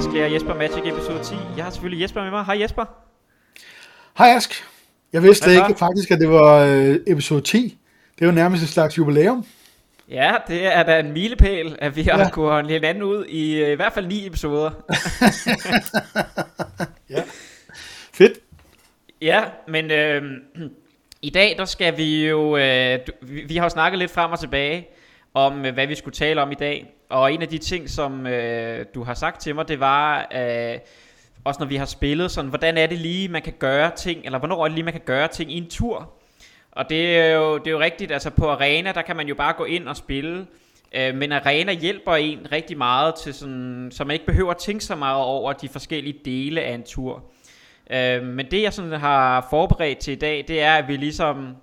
Ask Lærer Jesper Magic episode 10. Jeg har selvfølgelig Jesper med mig. Hej Jesper. Hej Ask. Jeg vidste Hvad ikke faktisk, at det var øh, episode 10. Det er jo nærmest et slags jubilæum. Ja, det er da en milepæl, at vi har Ja. ja. kunnet holde hinanden ud i øh, i hvert fald ni episoder. Ja. Fedt. Ja, men øh, i dag der skal vi jo, øh, vi, vi har jo snakket lidt frem og tilbage om, øh, hvad vi skulle tale om i dag. Og en af de ting, som øh, du har sagt til mig, det var, øh, også når vi har spillet, sådan, hvordan er det lige, man kan gøre ting, eller hvornår er det lige, man kan gøre ting i en tur. Og det er jo, det er jo rigtigt, altså på Arena, der kan man jo bare gå ind og spille, øh, men Arena hjælper en rigtig meget til sådan, så man ikke behøver at tænke så meget over de forskellige dele af en tur. Øh, men det jeg sådan har forberedt til i dag, det er, at vi ligesom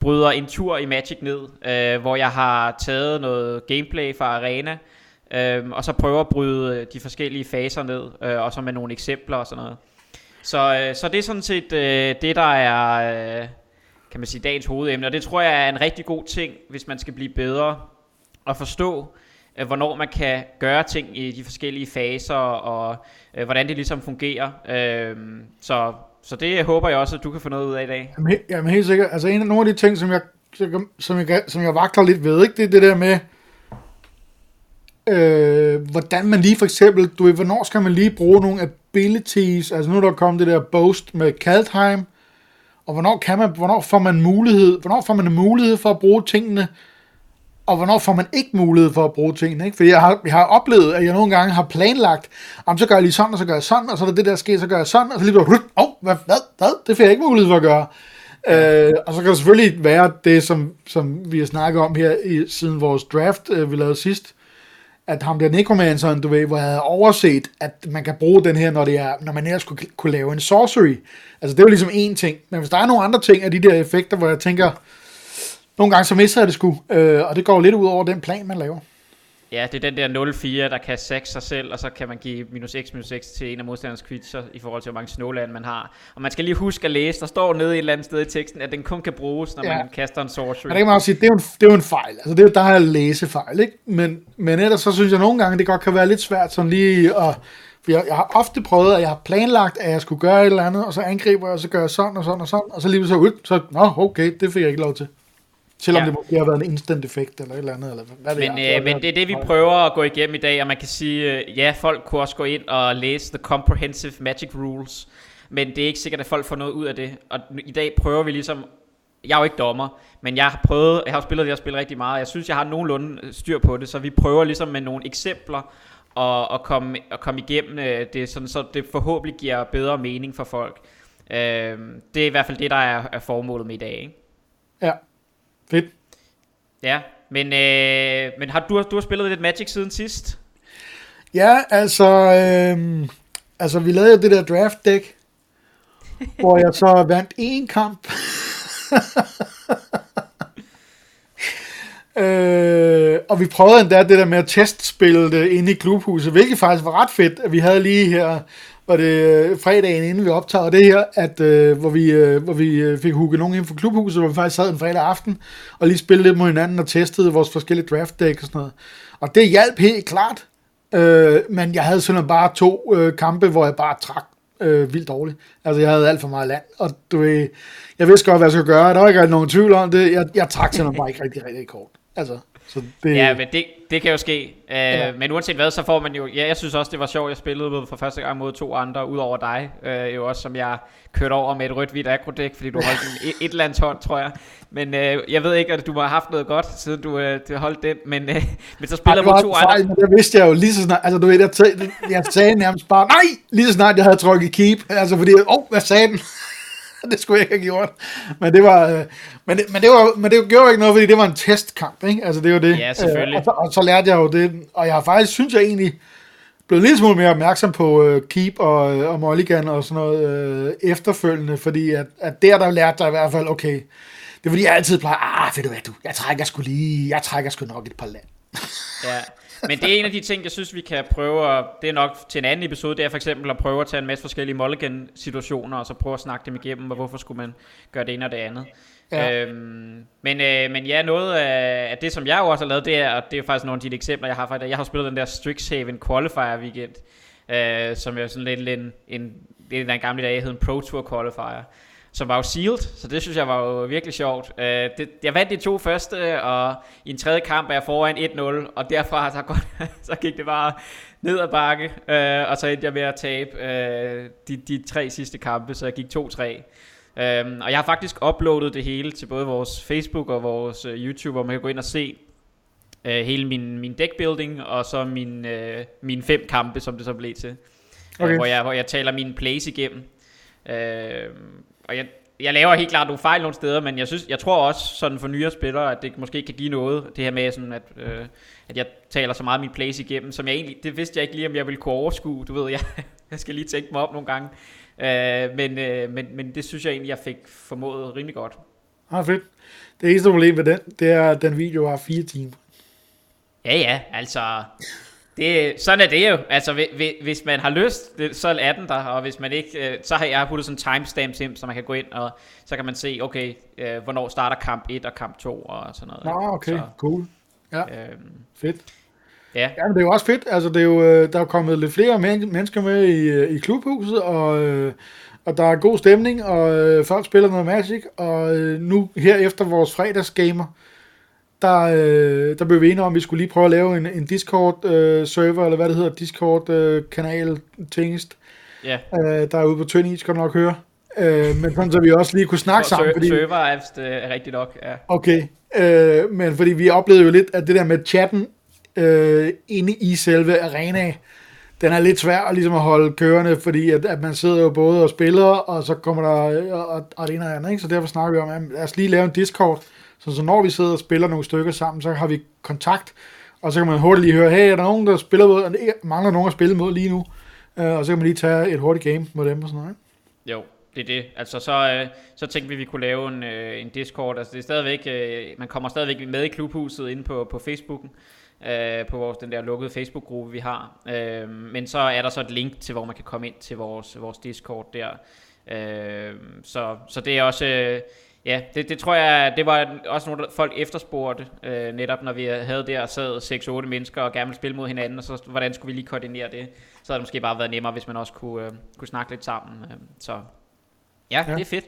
bryder en tur i Magic ned, øh, hvor jeg har taget noget gameplay fra Arena, øh, og så prøver at bryde øh, de forskellige faser ned, øh, og så med nogle eksempler og sådan noget. Så, øh, så det er sådan set øh, det, der er, øh, kan man sige, dagens hovedemne, og det tror jeg er en rigtig god ting, hvis man skal blive bedre og forstå, øh, hvornår man kan gøre ting i de forskellige faser, og øh, hvordan det ligesom fungerer. Øh, så, så det håber jeg også, at du kan få noget ud af i dag. Jamen, he- jamen helt sikkert. Altså en af nogle af de ting, som jeg, som jeg, som jeg vakler lidt ved, ikke? det er det der med, øh, hvordan man lige for eksempel, du ved, hvornår skal man lige bruge nogle abilities, altså nu er der kommet det der boast med Kaldheim, og hvornår, kan man, hvornår får man mulighed, hvornår får man en mulighed for at bruge tingene, og hvornår får man ikke mulighed for at bruge tingene, ikke? Fordi jeg har, jeg har oplevet, at jeg nogle gange har planlagt, om så gør jeg lige sådan, og så gør jeg sådan, og så er det der sker, så gør jeg sådan, og så lige åh, oh, hvad, hvad, hvad, det får jeg ikke mulighed for at gøre. Øh, og så kan det selvfølgelig være det, som, som vi har snakket om her i, siden vores draft, øh, vi lavede sidst, at ham der necromanceren, du ved, hvor jeg havde overset, at man kan bruge den her, når, det er, når man ellers kunne, kunne lave en sorcery. Altså det er jo ligesom én ting. Men hvis der er nogle andre ting af de der effekter, hvor jeg tænker, nogle gange så misser jeg det sgu, øh, og det går lidt ud over den plan, man laver. Ja, det er den der 0-4, der kan saxe sig selv, og så kan man give minus x minus x til en af modstanderens creature, i forhold til, hvor mange snowland man har. Og man skal lige huske at læse, der står nede et eller andet sted i teksten, at den kun kan bruges, når Ja. man kaster en sorcery. Men det kan man også sige, det er jo en, det er jo en fejl. Altså det er, jo- der jeg læsefejl, ikke? Men, men ellers så synes jeg nogle gange, det godt kan være lidt svært sådan lige at... For jeg, jeg har ofte prøvet, at jeg har planlagt, at jeg skulle gøre et eller andet, og så angriber jeg, og så gør jeg sådan og sådan og sådan, og så lige så ud, så, nå, okay, det fik jeg ikke lov til. Selvom Ja. det måske har været en instant effekt eller et eller andet, eller hvad det Men, er. øh, men det er det, vi prøver at gå igennem i dag, og man kan sige, øh, ja, folk kunne også gå ind og læse The Comprehensive Magic Rules, men det er ikke sikkert, at folk får noget ud af det. Og i dag prøver vi ligesom, jeg er jo ikke dommer, men jeg har prøvet, jeg har spillet det her spil rigtig meget, og jeg synes, jeg har nogenlunde øh, styr på det, så vi prøver ligesom med nogle eksempler og, og, komme, og komme igennem øh, det, sådan, så det forhåbentlig giver bedre mening for folk. Øh, det er i hvert fald det, der er, er formålet med i dag, ikke? Ja, fedt. Ja, men, øh, men har du, du har spillet lidt Magic siden sidst? Ja, altså, øh, altså vi lavede jo det der draft deck, hvor jeg så vandt én kamp. øh, og vi prøvede endda det der med at testspille det inde i klubhuset, hvilket faktisk var ret fedt, at vi havde lige her, var det øh, fredagen inden vi optager det her, at, øh, hvor vi, øh, hvor vi øh, fik hugget nogen ind for klubhuset, hvor vi faktisk sad en fredag aften, og lige spillede lidt mod hinanden og testede vores forskellige draft deck og sådan noget. Og det hjalp helt klart, Øh, men jeg havde sådan bare to øh, kampe, hvor jeg bare trak øh, vildt dårligt. Altså, jeg havde alt for meget land, og du ved, jeg vidste godt, hvad jeg skulle gøre. Der var ikke rigtig nogen tvivl om det. Jeg, jeg trak simpelthen bare ikke rigtig, rigtig kort. Altså, så det, Ja, men det, det kan jo ske. Uh, Ja. Men uanset hvad, så får man jo... Ja, jeg synes også, det var sjovt, jeg spillede med for første gang mod to andre, udover dig. Uh, jo også, som jeg kørte over med et rødt-hvidt agrodæk, fordi du holdt en, et, et eller andet hånd, tror jeg. Men uh, jeg ved ikke, at du har haft noget godt, siden du, uh, du holdt den. Men, uh, men så spiller mod to fejl, andre. det vidste jeg jo lige så snart. Altså, du ved, jeg, jeg sagde nærmest bare, nej, lige så snart jeg havde trykket keep. Altså, fordi, åh, oh, hvad sagde den? det skulle jeg ikke have gjort. Men det var, øh, men, det, men, det var, men det gjorde jo ikke noget, fordi det var en testkamp, ikke? Altså, det var det. Ja, selvfølgelig. Øh, og, så, og, så, lærte jeg jo det, og jeg har faktisk, synes jeg egentlig, blevet lidt smule mere opmærksom på øh, Keep og, øh, og Mulligan og sådan noget øh, efterfølgende, fordi at, at der, der lærte jeg i hvert fald, okay, det er fordi, jeg altid plejer, ah, ved du hvad, du, jeg trækker sgu lige, jeg trækker sgu nok et par land. Ja. Men det er en af de ting, jeg synes, vi kan prøve at, det er nok til en anden episode, det er for eksempel at prøve at tage en masse forskellige mulligan-situationer, og så prøve at snakke dem igennem, og hvorfor skulle man gøre det ene og det andet. Ja. Øhm, men, øh, men ja, noget af, af det, som jeg også har lavet, det er, og det er faktisk nogle af de eksempler, jeg har dag. Jeg har spillet den der Strixhaven Qualifier weekend, øh, som er sådan lidt en, en, det er den gamle dag, hed en Pro Tour Qualifier, som var jo sealed, så det synes jeg var jo virkelig sjovt. Øh, det, jeg vandt de to første, og i en tredje kamp er jeg foran 1-0, og derfra så, godt, så gik det bare ned ad bakke, øh, og så endte jeg med at tabe øh, de, de tre sidste kampe, så jeg gik 2-3. Um, og jeg har faktisk uploadet det hele til både vores Facebook og vores uh, YouTube, hvor man kan gå ind og se uh, hele min, min deckbuilding, og så min, uh, mine fem kampe, som det så blev til. Okay. Uh, hvor, jeg, hvor jeg taler min plays igennem. Uh, og jeg, jeg laver helt klart nogle fejl nogle steder, men jeg, synes, jeg tror også sådan for nyere spillere, at det måske kan give noget, det her med sådan, at, uh, at jeg taler så meget min plays igennem, som jeg egentlig, det vidste jeg ikke lige, om jeg ville kunne overskue, du ved, jeg, jeg skal lige tænke mig op nogle gange. Øh, men, øh, men, men det synes jeg egentlig, jeg fik formået rimelig godt. Ah, fedt. Det eneste problem ved den, det er, at den video har fire timer. Ja, ja, altså... Det, sådan er det jo. Altså, hvis man har lyst, så er den der, og hvis man ikke, øh, så har jeg puttet sådan timestamps ind, så man kan gå ind, og så kan man se, okay, øh, hvornår starter kamp 1 og kamp 2 og sådan noget. Nå, okay, så, cool. Ja, øhm, fedt. Ja. ja, men det er jo også fedt. Altså, det er jo, øh, der er kommet lidt flere men- mennesker med i, i klubhuset, og, og der er god stemning, og folk spiller noget Magic, og nu her efter vores fredagsgamer, der, der blev vi enige om, at vi skulle lige prøve at lave en, en Discord-server, eller hvad det hedder, Discord-kanal, tingest, ja. der er ude på tynd is, kan du nok høre. men sådan, så vi også lige kunne snakke sammen. Fordi... Server er, er rigtigt nok, ja. Okay, øh, men fordi vi oplevede jo lidt, at det der med chatten øh, inde i selve arenaen, den er lidt svær ligesom at holde kørende, fordi at, at man sidder jo både og spiller, og så kommer der og, og det ene og andet, ikke? så derfor snakker vi om, at lad os lige lave en Discord, så, så når vi sidder og spiller nogle stykker sammen, så har vi kontakt, og så kan man hurtigt lige høre, hey, er der nogen, der spiller mod, eh, mangler nogen at spille mod lige nu, øh, og så kan man lige tage et hurtigt game mod dem og sådan noget. Ikke? Jo, det er det. Altså så, øh, så tænkte vi, at vi kunne lave en, øh, en Discord. Altså det er stadigvæk, øh, man kommer stadigvæk med i klubhuset inde på, på Facebooken øh, på vores, den der lukkede Facebook-gruppe, vi har. Øh, men så er der så et link til, hvor man kan komme ind til vores, vores Discord der. Øh, så, så det er også... Øh, Ja, det, det tror jeg, det var også nogle folk efterspurgte, øh, netop når vi havde der sad 6-8 mennesker og gerne ville spille mod hinanden, og så hvordan skulle vi lige koordinere det? Så havde det måske bare været nemmere, hvis man også kunne, øh, kunne snakke lidt sammen. Øh, så ja, ja, det er fedt.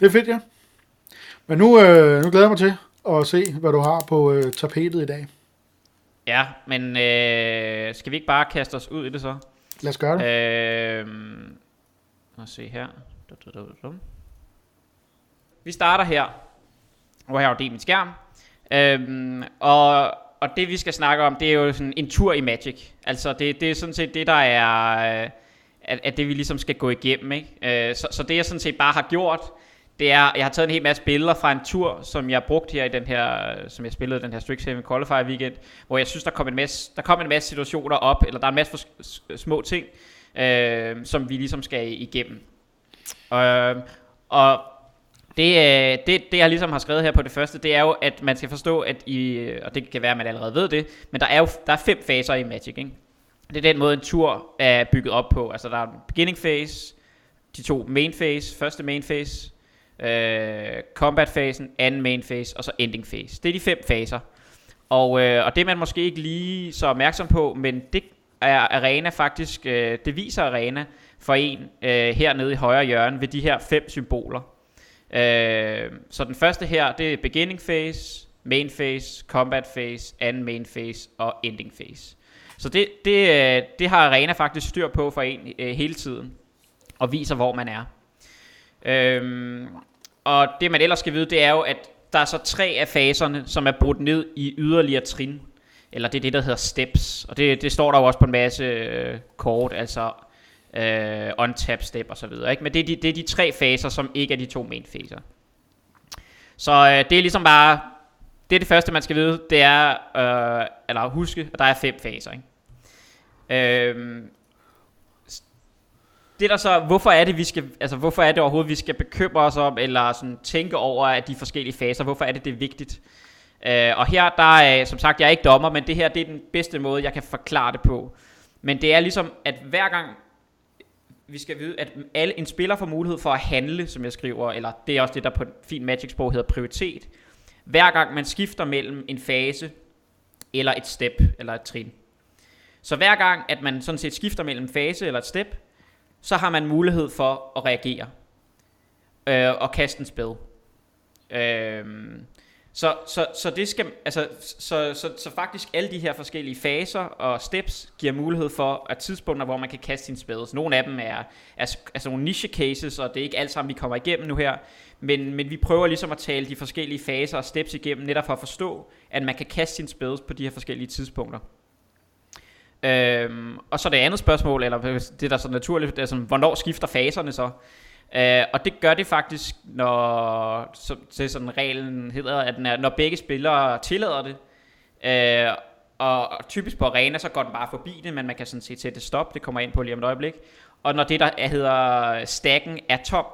Det er fedt, ja. Men nu, øh, nu glæder jeg mig til at se, hvad du har på øh, tapetet i dag. Ja, men øh, skal vi ikke bare kaste os ud i det så? Lad os gøre det. Øh, lad os se her. Vi starter her, hvor jeg har delt min skærm. Øhm, og, og det vi skal snakke om, det er jo sådan en tur i Magic. Altså det, det er sådan set det, der er, at, at det vi ligesom skal gå igennem. Ikke? Øh, så, så det jeg sådan set bare har gjort, det er, jeg har taget en hel masse billeder fra en tur, som jeg brugte her i den her, øh, som jeg spillede den her Strixhaven Qualifier weekend, hvor jeg synes, der kom en masse, der kom en masse situationer op, eller der er en masse for, små ting, øh, som vi ligesom skal igennem. Øh, og det, øh, det, det, jeg ligesom har skrevet her på det første, det er jo, at man skal forstå, at i, øh, og det kan være, at man allerede ved det, men der er jo der er fem faser i Magic, ikke? Det er den måde, en tur er bygget op på. Altså, der er en beginning phase, de to main phase, første main phase, øh, combat-fasen, anden main phase og så ending phase. Det er de fem faser. Og, øh, og det er man måske ikke lige så opmærksom på, men det er Arena faktisk, øh, det viser Arena for en øh, hernede i højre hjørne ved de her fem symboler. Øh, så den første her, det er beginning phase, main phase, combat phase, anden main phase og ending phase. Så det, det, øh, det har Arena faktisk styr på for en øh, hele tiden, og viser hvor man er. Øhm, og det man ellers skal vide, det er jo, at der er så tre af faserne, som er brudt ned i yderligere trin. Eller det er det, der hedder steps. Og det, det står der jo også på en masse øh, kort, altså øh, on-tap step og så videre. Ikke? Men det er, de, det er de tre faser, som ikke er de to main faser. Så øh, det er ligesom bare, det er det første, man skal vide, det er, øh, eller huske, at der er fem faser. Ikke? Øh, det der så, hvorfor er det, vi skal, altså hvorfor er det overhovedet, vi skal bekymre os om, eller sådan tænke over at de forskellige faser, hvorfor er det, det er vigtigt? Uh, og her, der er, som sagt, jeg er ikke dommer, men det her, det er den bedste måde, jeg kan forklare det på. Men det er ligesom, at hver gang vi skal vide, at alle, en spiller får mulighed for at handle, som jeg skriver, eller det er også det, der på en fin Magic-sprog hedder prioritet. Hver gang man skifter mellem en fase, eller et step, eller et trin Så hver gang, at man sådan set skifter mellem fase eller et step, så har man mulighed for at reagere øh, og kaste en spil. Øh, så, så, så det skal, altså, så, så, så faktisk alle de her forskellige faser og steps giver mulighed for at tidspunkter, hvor man kan kaste sine spells. Nogle af dem er, er altså nogle niche cases, og det er ikke alt sammen, vi kommer igennem nu her. Men, men vi prøver ligesom at tale de forskellige faser og steps igennem, netop for at forstå, at man kan kaste sine spells på de her forskellige tidspunkter. Øhm, og så det andet spørgsmål, eller det der er så naturligt, det er sådan, hvornår skifter faserne så? Øh, og det gør det faktisk, når så, det sådan reglen hedder, at når, når begge spillere tillader det, øh, og, og typisk på arena, så går den bare forbi det, men man kan sådan set sætte stop, det kommer ind på lige om et øjeblik. Og når det der hedder stacken er tom,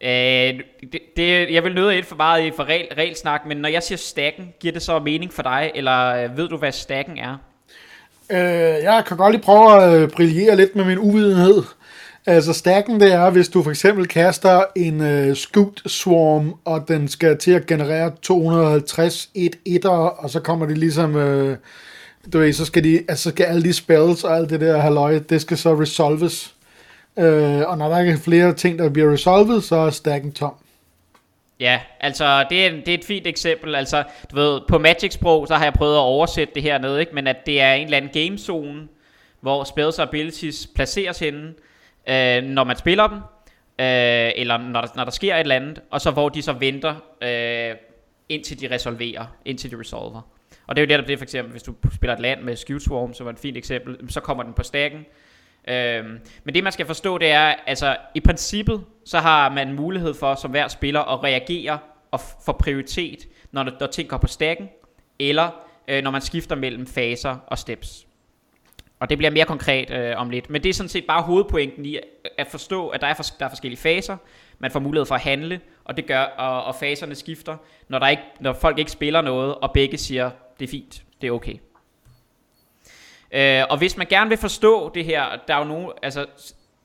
øh, det, det, jeg vil nøde ind for meget i for regel, regelsnak, men når jeg siger stacken, giver det så mening for dig, eller øh, ved du, hvad stacken er? Øh, jeg kan godt lige prøve at øh, brillere lidt med min uvidenhed. Altså stacken det er, hvis du for eksempel kaster en øh, Scoot Swarm, og den skal til at generere 250 et etter, og så kommer det ligesom, Øh, du ved, så skal, de, altså skal alle de spells og alt det der halløj, det skal så resolves. Øh, og når der ikke er flere ting, der bliver resolvet, så er stacken tom. Ja, altså det er, det er et fint eksempel. Altså, du ved, på Magic-sprog, så har jeg prøvet at oversætte det her ned, ikke? men at det er en eller anden gamezone, hvor spells og abilities placeres henne, øh, når man spiller dem, øh, eller når der, når der sker et eller andet, og så hvor de så venter, øh, indtil de resolverer, indtil de resolver. Og det er jo netop det for eksempel, hvis du spiller et land med Skewswarm, som var et fint eksempel, så kommer den på stakken. Øhm, men det man skal forstå, det er, altså i princippet, så har man mulighed for som hver spiller at reagere og få prioritet, når, der, når ting går på stakken, eller øh, når man skifter mellem faser og steps. Og det bliver mere konkret øh, om lidt. Men det er sådan set bare hovedpointen i øh, at forstå, at der er, for, der er forskellige faser. Man får mulighed for at handle, og det gør, og, og faserne skifter, når, der ikke, når folk ikke spiller noget, og begge siger, det er fint, det er okay. Øh, og hvis man gerne vil forstå det her, der er jo nogen, altså,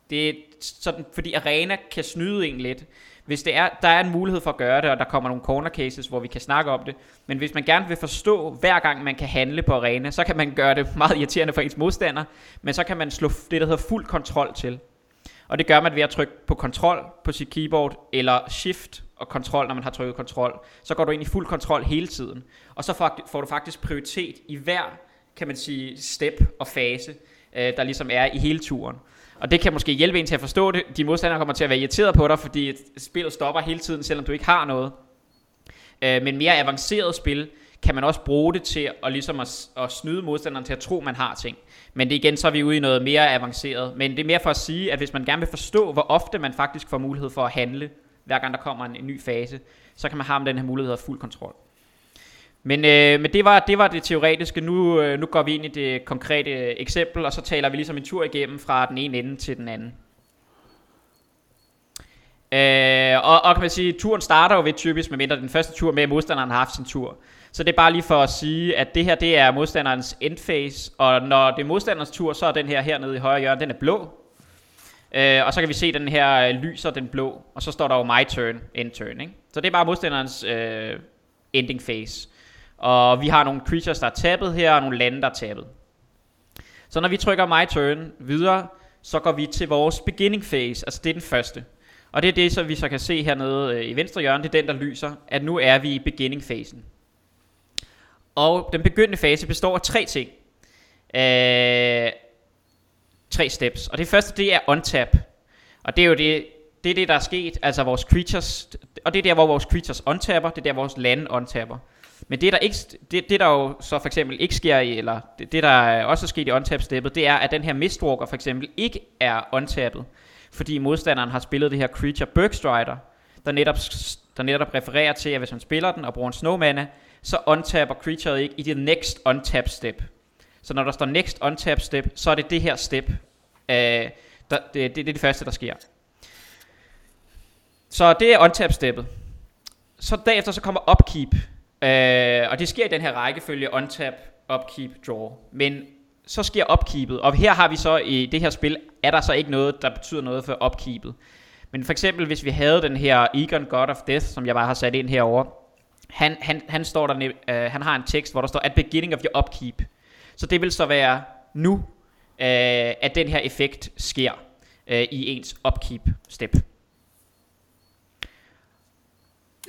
det er sådan, fordi arena kan snyde en lidt. Hvis det er, der er en mulighed for at gøre det, og der kommer nogle corner cases, hvor vi kan snakke om det. Men hvis man gerne vil forstå, hver gang man kan handle på arena, så kan man gøre det meget irriterende for ens modstander. Men så kan man slå det, der hedder fuld kontrol til. Og det gør man ved at trykke på kontrol på sit keyboard, eller shift og kontrol, når man har trykket kontrol. Så går du ind i fuld kontrol hele tiden. Og så får du faktisk prioritet i hver, kan man sige, step og fase, øh, der ligesom er i hele turen. Og det kan måske hjælpe en til at forstå det. De modstandere kommer til at være irriteret på dig, fordi spillet stopper hele tiden, selvom du ikke har noget. Øh, men mere avanceret spil kan man også bruge det til at, ligesom at, at snyde modstanderen til at tro, man har ting. Men det igen, så er vi ude i noget mere avanceret. Men det er mere for at sige, at hvis man gerne vil forstå, hvor ofte man faktisk får mulighed for at handle, hver gang der kommer en, en ny fase, så kan man have den her mulighed af fuld kontrol. Men, øh, men det, var, det var det teoretiske. Nu, øh, nu går vi ind i det konkrete eksempel, og så taler vi ligesom en tur igennem fra den ene ende til den anden. Øh, og, og kan man sige, turen starter jo ved typisk, medmindre den første tur med, at modstanderen har haft sin tur. Så det er bare lige for at sige, at det her det er modstanderens endphase, og når det er modstanderens tur, så er den her hernede i højre hjørne, den er blå. Øh, og så kan vi se, at den her øh, lyser den blå, og så står der jo my turn, end turn. Ikke? Så det er bare modstanderens øh, ending phase. Og vi har nogle creatures, der er tabet her, og nogle lande, der er tabet. Så når vi trykker my turn videre, så går vi til vores beginning phase, altså det er den første. Og det er det, som vi så kan se hernede øh, i venstre hjørne, det er den, der lyser, at nu er vi i beginning fasen. Og den begyndende fase består af tre ting. Øh, tre steps. Og det første, det er untap. Og det er jo det, det er det, der er sket, altså vores creatures, og det er der, hvor vores creatures untapper, det er der, vores lande untapper. Men det der, ikke, det, det der jo så for eksempel ikke sker i, eller det, det der også er sket i untap-steppet, det er, at den her Mistwalker for eksempel ikke er untappet, fordi modstanderen har spillet det her Creature Burgstrider, der netop, der netop refererer til, at hvis man spiller den og bruger en snowmana, så untapper creaturet ikke i det next untap step. Så når der står next untap step, så er det det her step. Øh, der, det, det, det er det første, der sker. Så det er untap steppet. Så derefter så kommer upkeep, Øh, og det sker i den her rækkefølge untap, upkeep, draw. Men så sker upkeepet, og her har vi så i det her spil, er der så ikke noget, der betyder noget for upkeepet. Men for eksempel, hvis vi havde den her Egon God of Death, som jeg bare har sat ind herover, han, han, han, står der, øh, han har en tekst, hvor der står, at beginning of your upkeep. Så det vil så være nu, øh, at den her effekt sker øh, i ens upkeep step. Yes.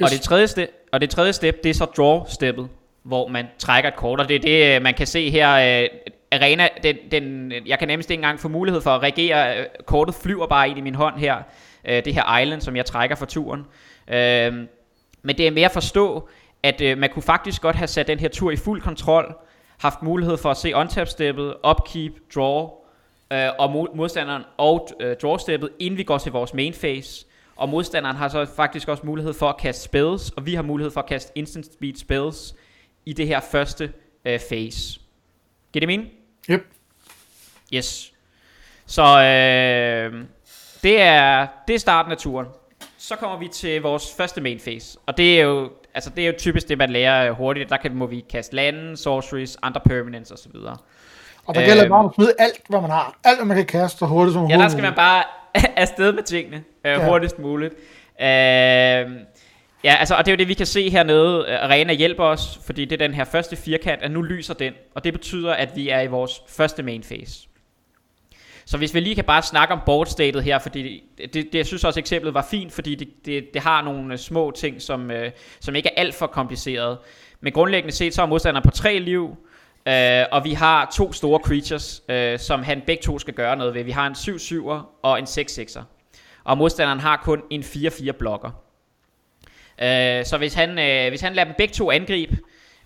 Og, det tredje og det tredje step, det er så draw steppet, hvor man trækker et kort, og det er det, øh, man kan se her. Øh, arena, den, den, øh, jeg kan nærmest ikke engang få mulighed for at reagere. Øh, kortet flyver bare ind i min hånd her. Øh, det her island, som jeg trækker for turen. Øh, men det er mere at forstå, at øh, man kunne faktisk godt have sat den her tur i fuld kontrol, haft mulighed for at se untap steppet, upkeep, draw, øh, og modstanderen og øh, draw steppet, inden vi går til vores main phase. Og modstanderen har så faktisk også mulighed for at kaste spells, og vi har mulighed for at kaste instant speed spells i det her første øh, phase. Giver det mening? Yep. Yes. Så øh, det, er, det er starten af turen. Så kommer vi til vores første main phase. Og det er jo, altså det er jo typisk det, man lærer hurtigt. Der kan, må vi kaste lande, sorceries, andre permanents osv. Og der gælder øh, bare at smide alt, hvad man har. Alt, hvad man kan kaste så hurtigt som Ja, der skal man bare afsted med tingene øh, ja. hurtigst muligt. Øh, ja, altså, og det er jo det, vi kan se hernede. Øh, Arena hjælper os, fordi det er den her første firkant, at nu lyser den. Og det betyder, at vi er i vores første main phase. Så hvis vi lige kan bare snakke om board statet her, fordi det, det, det jeg synes også eksemplet var fint, fordi det, det, det har nogle øh, små ting, som, øh, som ikke er alt for kompliceret. Men grundlæggende set, så er modstanderen på tre liv, øh, og vi har to store creatures, øh, som han begge to skal gøre noget ved. Vi har en 7-7'er og en 6-6'er. Og modstanderen har kun en 4-4 blokker. Øh, så hvis han, øh, hvis han lader dem begge to angribe,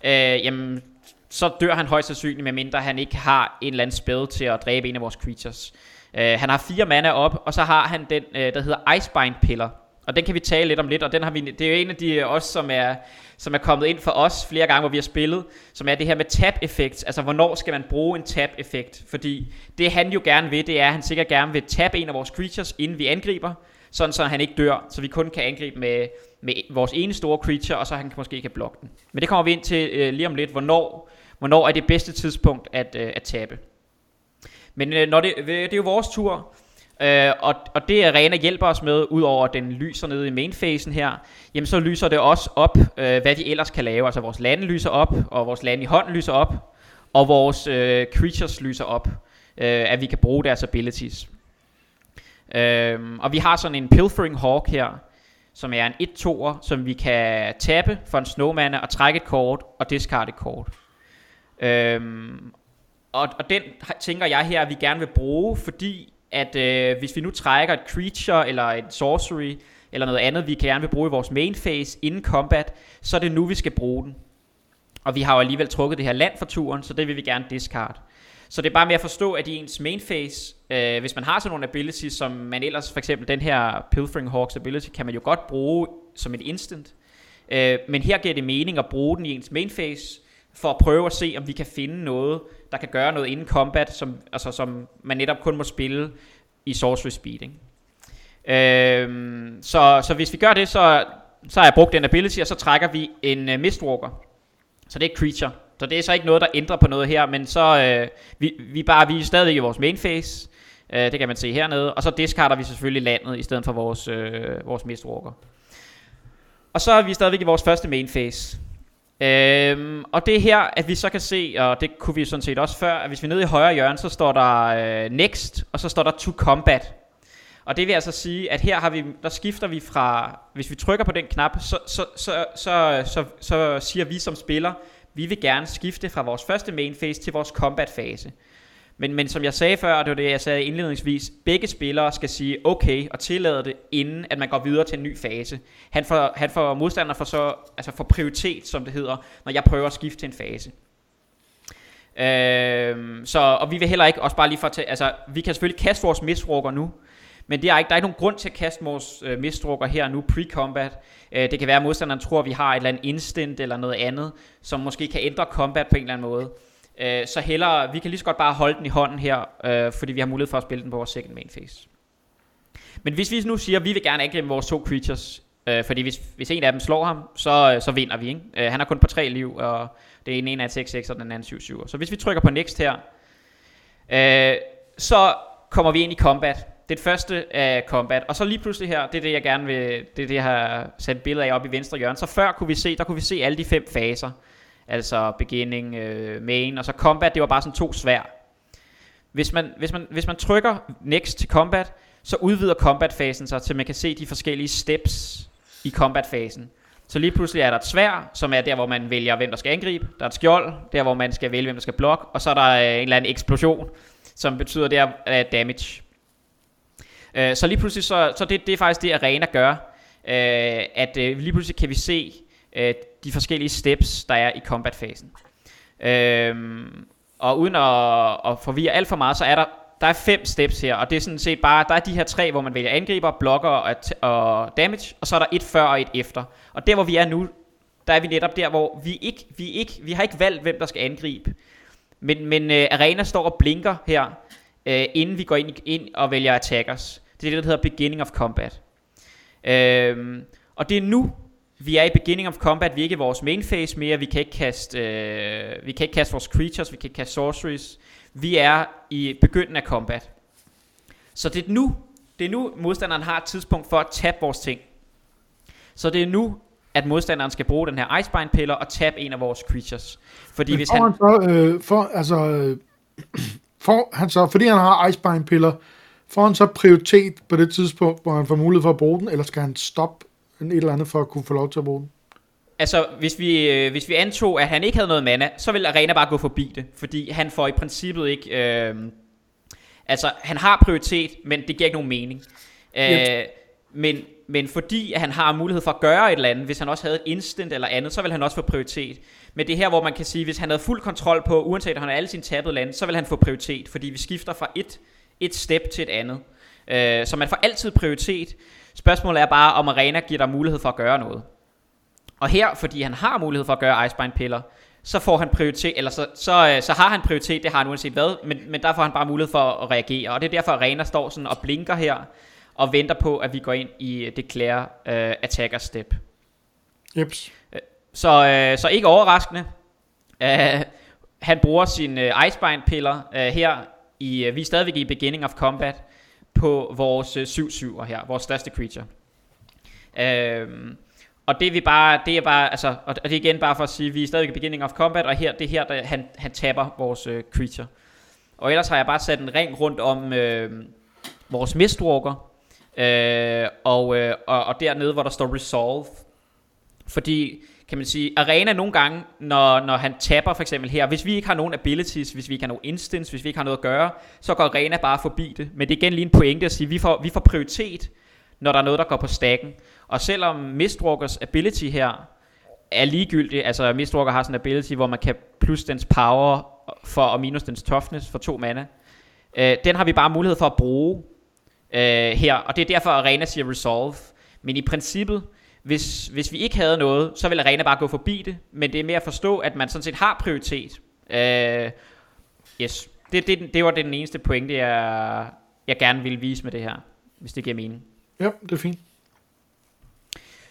øh, jamen, så dør han højst sandsynligt, medmindre han ikke har en eller anden spell til at dræbe en af vores creatures. Uh, han har fire mana op, og så har han den, uh, der hedder Icebind Piller. Og den kan vi tale lidt om lidt, og den har vi, det er jo en af de øh, os, som er, som er kommet ind for os flere gange, hvor vi har spillet, som er det her med tap-effekt. Altså, hvornår skal man bruge en tap-effekt? Fordi det han jo gerne vil, det er, at han sikkert gerne vil tabe en af vores creatures, inden vi angriber, sådan så han ikke dør, så vi kun kan angribe med, med vores ene store creature, og så han måske kan blokke den. Men det kommer vi ind til øh, lige om lidt, hvornår hvornår er det bedste tidspunkt at, øh, at tabe. Men øh, når det, øh, det er jo vores tur, øh, og, og det Arena hjælper os med, udover den lyser nede i mainfasen her, jamen så lyser det også op, øh, hvad de ellers kan lave. Altså vores lande lyser op, og vores lande i hånden lyser op, og vores øh, creatures lyser op, øh, at vi kan bruge deres abilities. Øh, og vi har sådan en Pilfering Hawk her, som er en 1-2'er, som vi kan tabe for en snowman og trække et kort og discard et kort. Øhm, og, og den tænker jeg her, at vi gerne vil bruge, fordi at øh, hvis vi nu trækker et creature eller et sorcery eller noget andet, vi gerne vil bruge i vores main phase inden combat, så er det nu, vi skal bruge den. Og vi har jo alligevel trukket det her land for turen, så det vil vi gerne discard. Så det er bare med at forstå, at i ens main phase, øh, hvis man har sådan nogle abilities, som man ellers, for eksempel den her Pilfering Hawks ability, kan man jo godt bruge som et instant. Øh, men her giver det mening at bruge den i ens main phase, for at prøve at se, om vi kan finde noget, der kan gøre noget inden combat, som, altså, som man netop kun må spille i Sorcery Speed. Ikke? Øhm, så, så hvis vi gør det, så, så har jeg brugt den ability, og så trækker vi en uh, Mistwalker. Så det er creature. Så det er så ikke noget, der ændrer på noget her, men så øh, vi, vi, bare, vi er stadig i vores main phase. Øh, det kan man se hernede. Og så discarder vi selvfølgelig landet, i stedet for vores, øh, vores Mistwalker. Og så er vi stadigvæk i vores første main phase. Øhm, og det er her, at vi så kan se, og det kunne vi sådan set også før, at hvis vi er nede i højre hjørne, så står der øh, next, og så står der to combat. Og det vil altså sige, at her har vi, der skifter vi fra, hvis vi trykker på den knap, så, så, så, så, så, så siger vi som spiller, vi vil gerne skifte fra vores første main phase til vores combat fase. Men, men som jeg sagde før, og det var det, jeg sagde indledningsvis, begge spillere skal sige okay og tillade det, inden at man går videre til en ny fase. Han får, han får modstander for, så, altså for prioritet, som det hedder, når jeg prøver at skifte til en fase. Øh, så, og vi vil heller ikke, også bare lige for at tage, altså vi kan selvfølgelig kaste vores misrukker nu, men det er ikke, der er ikke nogen grund til at kaste vores øh, misdrukker her nu pre-combat. Øh, det kan være, at modstanderen tror, at vi har et eller andet instant eller noget andet, som måske kan ændre combat på en eller anden måde. Øh, så hellere, vi kan lige så godt bare holde den i hånden her, øh, fordi vi har mulighed for at spille den på vores second main phase. Men hvis vi nu siger, at vi vil gerne angribe vores to creatures, øh, fordi hvis, hvis en af dem slår ham, så, øh, så vinder vi. Ikke? Øh, han har kun på tre liv, og det ene, ene er 6-6, og den anden 7-7. Så hvis vi trykker på next her, øh, så kommer vi ind i combat. Det er det første er combat. Og så lige pludselig her, det er det jeg gerne vil, det er det jeg har sat billeder af op i venstre hjørne. Så før kunne vi se, der kunne vi se alle de fem faser. Altså beginning, øh, main, og så combat, det var bare sådan to svær. hvis man, hvis, man, hvis man trykker next til combat, så udvider combat-fasen sig, til man kan se de forskellige steps i combat-fasen. Så lige pludselig er der et svær, som er der, hvor man vælger, hvem der skal angribe. Der er et skjold, der hvor man skal vælge, hvem der skal blokke. Og så er der øh, en eller anden eksplosion, som betyder der uh, damage. Uh, så lige pludselig, så, så det, det er faktisk det, Arena gør. Uh, at uh, lige pludselig kan vi se uh, de forskellige steps, der er i combat-fasen. Øhm, og uden at, at forvirre alt for meget, så er der der er fem steps her, og det er sådan set bare, der er de her tre, hvor man vælger angriber, blokker og, og damage, og så er der et før og et efter. Og der hvor vi er nu, der er vi netop der, hvor vi ikke, vi ikke, vi har ikke valgt, hvem der skal angribe. Men, men uh, Arena står og blinker her, uh, inden vi går ind, ind og vælger attackers. Det er det, der hedder beginning of combat. Uh, og det er nu, vi er i beginning of combat, vi er ikke vores main phase mere, vi kan ikke kaste, uh, vi kan ikke kaste vores creatures, vi kan ikke kaste sorceries, vi er i begyndelsen af combat. Så det er nu, det er nu modstanderen har et tidspunkt for at tabe vores ting. Så det er nu, at modstanderen skal bruge den her Icebind piller og tabe en af vores creatures. Fordi hvis han... han så, øh, for, altså, øh, for, han så, fordi han har Icebind piller, får han så prioritet på det tidspunkt, hvor han får mulighed for at bruge den, eller skal han stoppe et eller andet for at kunne få lov til at bruge den? Altså, hvis vi, øh, hvis vi antog, at han ikke havde noget mana, så vil Arena bare gå forbi det. Fordi han får i princippet ikke... Øh, altså, han har prioritet, men det giver ikke nogen mening. Øh, men, men fordi at han har mulighed for at gøre et eller andet, hvis han også havde et instant eller andet, så vil han også få prioritet. Men det er her, hvor man kan sige, hvis han havde fuld kontrol på, uanset om han har alle sine tabede lande, så vil han få prioritet, fordi vi skifter fra et, et step til et andet. Øh, så man får altid prioritet. Spørgsmålet er bare, om Arena giver dig mulighed for at gøre noget. Og her, fordi han har mulighed for at gøre Icebind piller, så får han prioritet, eller så, så, øh, så har han prioritet, det har han uanset hvad, men, men der får han bare mulighed for at reagere, og det er derfor, Arena står sådan og blinker her, og venter på, at vi går ind i Declare uh, Attacker Step. Jeps. Så, uh, så ikke overraskende, uh, han bruger sin uh, Icebind piller uh, her, i, uh, vi er stadigvæk i Beginning of Combat, på vores øh, 7-7'er her, vores største creature. Øhm, og det er vi bare, det er bare, altså, og det er igen bare for at sige, at vi er stadig i beginning of combat, og her, det er her, der, han, han taber vores øh, creature. Og ellers har jeg bare sat en ring rundt om øh, vores mistwalker, øh, og, øh, og, og dernede, hvor der står resolve. Fordi, kan man sige, arena nogle gange, når, når han taber for eksempel her, hvis vi ikke har nogen abilities, hvis vi ikke har nogen instance, hvis vi ikke har noget at gøre, så går arena bare forbi det. Men det er igen lige en pointe at sige, at vi får, vi får prioritet, når der er noget, der går på stacken. Og selvom Mistwalkers ability her er ligegyldig, altså Mistwalker har sådan en ability, hvor man kan plus dens power for og minus dens toughness for to mana. Øh, den har vi bare mulighed for at bruge øh, her, og det er derfor Arena siger resolve. Men i princippet, hvis, hvis vi ikke havde noget, så ville Arena bare gå forbi det, men det er mere at forstå, at man sådan set har prioritet. Øh, yes, det, det, det var den eneste pointe, jeg, jeg gerne ville vise med det her, hvis det giver mening. Ja, det er fint.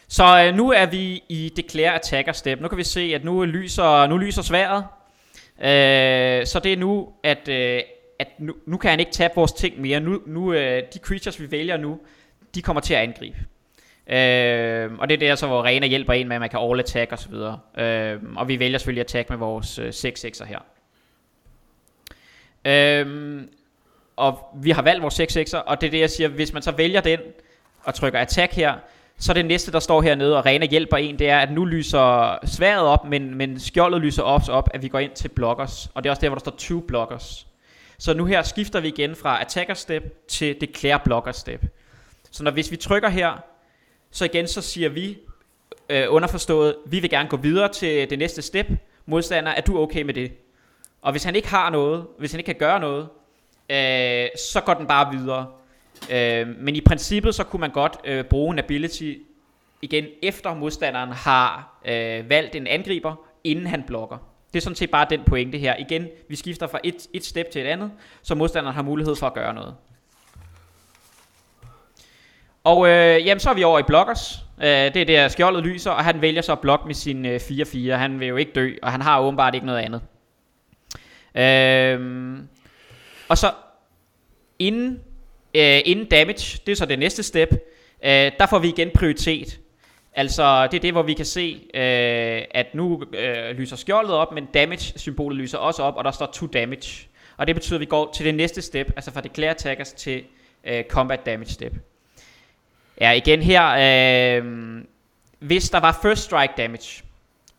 Så øh, nu er vi i Declare Attacker Step. Nu kan vi se, at nu lyser, nu lyser sværet. Øh, så det er nu, at, øh, at nu, nu kan han ikke tabe vores ting mere. Nu, nu øh, de creatures, vi vælger nu, de kommer til at angribe. Øh, og det er der så, hvor Rena hjælper en med, at man kan all attack og så videre. Øh, og vi vælger selvfølgelig attack med vores øh, 6-6'er her. Øh, og vi har valgt vores 6-6'er, og det er det, jeg siger, hvis man så vælger den, og trykker attack her, så det næste, der står hernede, og Rena hjælper en, det er, at nu lyser sværet op, men, men skjoldet lyser også op, at vi går ind til blockers. Og det er også der, hvor der står 20 blockers. Så nu her skifter vi igen fra attacker step til declare blocker step. Så når hvis vi trykker her, så igen så siger vi øh, underforstået, vi vil gerne gå videre til det næste step. Modstander, er du okay med det? Og hvis han ikke har noget, hvis han ikke kan gøre noget, øh, så går den bare videre. Øh, men i princippet så kunne man godt øh, bruge en ability igen efter modstanderen har øh, valgt en angriber, inden han blokker. Det er sådan set bare den pointe her. Igen, vi skifter fra et, et step til et andet, så modstanderen har mulighed for at gøre noget. Og øh, jamen, så er vi over i blockers. Øh, det er der skjoldet lyser, og han vælger så at blokke med sin øh, 4-4. Han vil jo ikke dø, og han har åbenbart ikke noget andet. Øh, og så inden Øh, inden damage, det er så det næste step, øh, der får vi igen prioritet. Altså det er det, hvor vi kan se, øh, at nu øh, lyser skjoldet op, men damage-symbolet lyser også op, og der står to damage. Og det betyder, at vi går til det næste step, altså fra declare attackers til øh, combat damage step. Ja, igen her, øh, hvis der var first strike damage,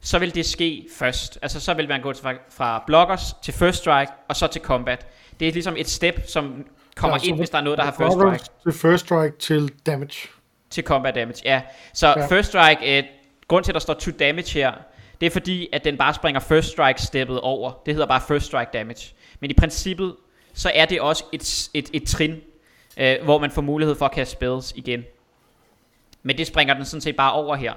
så vil det ske først. Altså så vil man gå fra, fra blockers til first strike, og så til combat. Det er ligesom et step, som kommer ja, ind, hvis der er noget, der har first strike. Til first strike til damage. Til combat damage, ja. Så ja. first strike, øh, grund til, at der står to damage her, det er fordi, at den bare springer first strike steppet over. Det hedder bare first strike damage. Men i princippet, så er det også et, et, et trin, øh, hvor man får mulighed for at kaste spells igen. Men det springer den sådan set bare over her.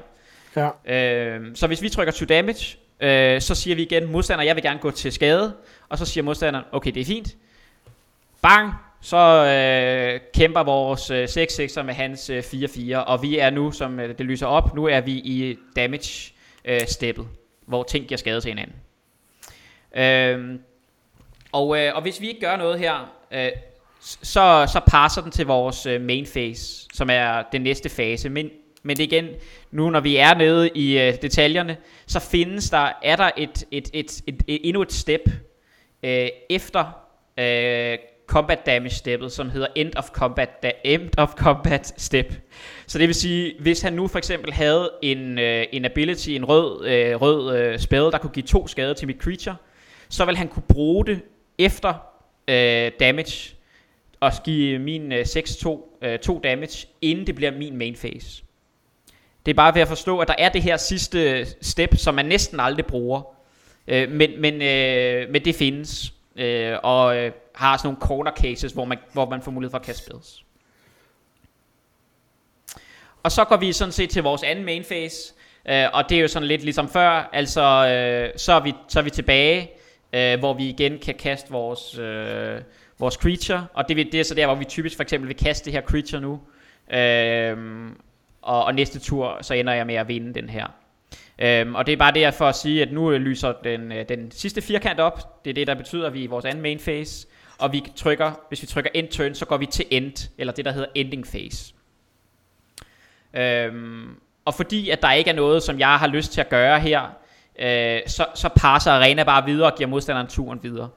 Ja. Øh, så hvis vi trykker to damage, øh, så siger vi igen, modstander, jeg vil gerne gå til skade. Og så siger modstanderen, okay, det er fint. Bang, så øh, kæmper vores øh, 6-6'er med hans øh, 4-4, og vi er nu, som øh, det lyser op, nu er vi i damage øh, hvor ting giver skade til hinanden. Øh, og, øh, og hvis vi ikke gør noget her, øh, så, så passer den til vores øh, main phase, som er den næste fase. Men, men det igen, nu når vi er nede i øh, detaljerne, så findes der, er der et, et, et, et, et, endnu et step øh, efter øh, combat damage steppet, som hedder end of combat, da, end of combat step. Så det vil sige, hvis han nu for eksempel havde en, øh, en ability, en rød, øh, rød øh, spell, der kunne give to skade til mit creature, så vil han kunne bruge det efter øh, damage, og give min øh, 6-2 2 øh, damage, inden det bliver min main phase. Det er bare ved at forstå, at der er det her sidste step, som man næsten aldrig bruger. Øh, men, men, øh, men det findes. Øh, og øh, har sådan nogle corner cases, hvor man, hvor man får mulighed for at kaste spells. Og så går vi sådan set til vores anden main phase. Øh, og det er jo sådan lidt ligesom før. Altså, øh, så, er vi, så er vi tilbage, øh, hvor vi igen kan kaste vores, øh, vores creature. Og det, det er så der, hvor vi typisk for eksempel vil kaste det her creature nu. øhm, og, og næste tur, så ender jeg med at vinde den her. Øhm, og det er bare det for at sige, at nu øh, lyser den, øh, den sidste firkant op. Det er det, der betyder, at vi er i vores anden main phase. Og vi trykker, hvis vi trykker end turn, så går vi til end, eller det, der hedder ending phase. Øhm, og fordi at der ikke er noget, som jeg har lyst til at gøre her, øh, så, så passer arena bare videre og giver modstanderen turen videre.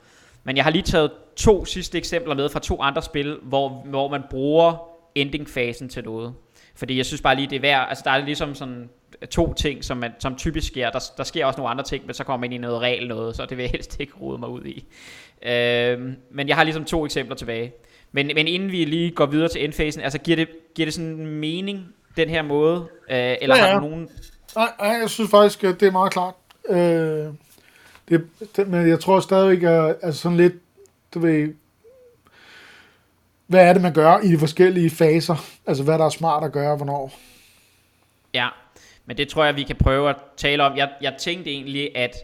Men jeg har lige taget to sidste eksempler med fra to andre spil, hvor, hvor man bruger ending-fasen til noget. Fordi jeg synes bare lige, det er værd, altså der er ligesom sådan to ting, som, man, som typisk sker. Der, der sker også nogle andre ting, men så kommer man ind i noget regel noget, så det vil jeg helst ikke rode mig ud i. Øh, men jeg har ligesom to eksempler tilbage. Men, men inden vi lige går videre til endfasen, altså giver det, giver det sådan mening, den her måde? Øh, eller ja, ja. har du nogen... Nej, nej, jeg synes faktisk, at det er meget klart. Øh, det, det, men jeg tror stadigvæk, at altså sådan lidt, du ved, hvad er det, man gør i de forskellige faser? Altså, hvad der er smart at gøre, hvornår? Ja, men det tror jeg, vi kan prøve at tale om. Jeg, jeg tænkte egentlig, at,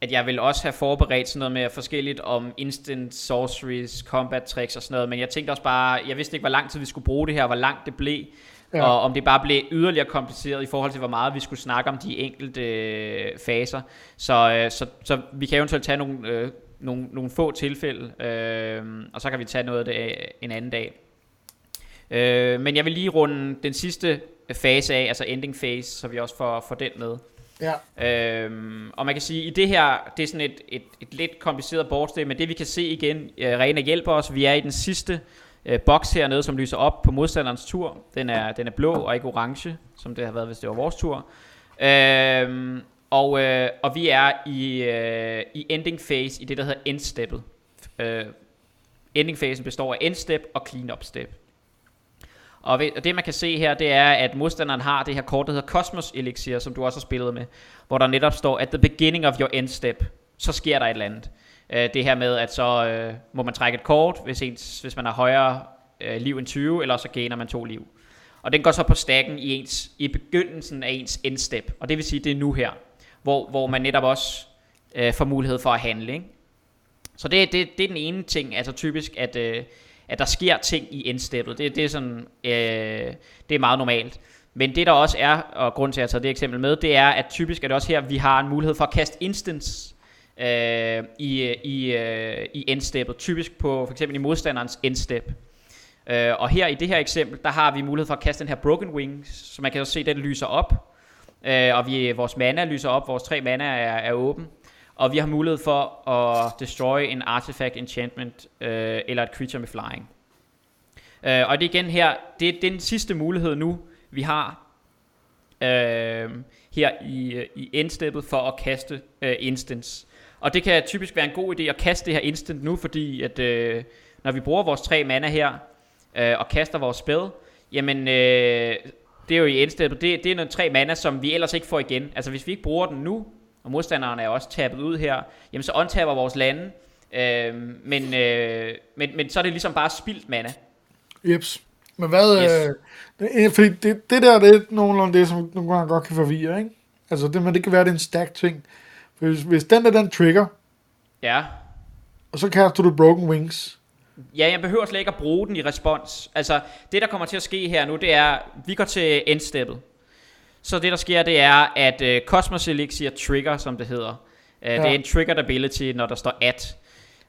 at jeg vil også have forberedt sådan noget med forskelligt om instant sorceries, combat tricks og sådan noget, men jeg tænkte også bare, jeg vidste ikke, hvor lang tid vi skulle bruge det her, hvor langt det blev, ja. og om det bare blev yderligere kompliceret i forhold til, hvor meget vi skulle snakke om de enkelte øh, faser. Så, øh, så, så vi kan eventuelt tage nogle, øh, nogle, nogle få tilfælde, øh, og så kan vi tage noget af det en anden dag. Øh, men jeg vil lige runde den sidste fase af, altså ending phase, så vi også får, får den med. Ja. Øhm, og man kan sige, i det her, det er sådan et, et, et lidt kompliceret boardstep, men det vi kan se igen, uh, Rena hjælper os, vi er i den sidste uh, boks hernede, som lyser op på modstanderens tur. Den er, den er blå og ikke orange, som det har været, hvis det var vores tur. Øhm, og, øh, og vi er i, øh, i ending phase, i det der hedder endsteppet. Øh, ending phasen består af endstep og cleanup step. Og det man kan se her, det er, at modstanderen har det her kort, der hedder Cosmos Elixir, som du også har spillet med, hvor der netop står, at the beginning of your end step, så sker der et eller andet. Øh, det her med, at så øh, må man trække et kort, hvis, ens, hvis man har højere øh, liv end 20, eller så gainer man to liv. Og den går så på stakken i, ens, i begyndelsen af ens end step, og det vil sige, det er nu her, hvor, hvor man netop også øh, får mulighed for at handle. Ikke? Så det, det, det er den ene ting, altså typisk, at... øh, at der sker ting i endsteppet. Det, det, er sådan, øh, det er meget normalt. Men det der også er, og grund til at jeg tager det eksempel med, det er, at typisk er det også her, vi har en mulighed for at kaste instance øh, i, i, øh, i øh, endsteppet. Typisk på for eksempel i modstanderens endstep. Øh, og her i det her eksempel, der har vi mulighed for at kaste den her Broken Wing, så man kan også se, at den lyser op. Øh, og vi, vores mana lyser op, vores tre mana er, er åben. og vi har mulighed for at destroy en artifact, enchantment øh, eller et creature med flying. Øh, og det igen her, det er den sidste mulighed nu, vi har øh, her i, øh, i endsteppet for at kaste øh, instance. Og det kan typisk være en god idé at kaste det her instant nu, fordi at øh, når vi bruger vores tre mana her øh, og kaster vores spil, jamen øh, det er jo i endsteppet, det, det er nogle tre mana, som vi ellers ikke får igen. Altså hvis vi ikke bruger den nu, og modstanderen er også tabet ud her, jamen så untapper vores lande, øh, men, øh, men, men så er det ligesom bare spildt mana. Jeps. Men hvad... Yes. Øh, fordi det, det der, det er nogenlunde det, som nogle gange godt kan forvirre, ikke? Altså, det, men det kan være, det er en stack ting. Hvis, hvis den der, den trigger, Ja. og så kaster du Broken Wings, Ja, jeg behøver slet ikke at bruge den i respons. Altså, det der kommer til at ske her nu, det er, vi går til endsteppet. Så det der sker, det er, at uh, Cosmos Elixir trigger, som det hedder. Uh, ja. Det er en triggered ability, når der står at.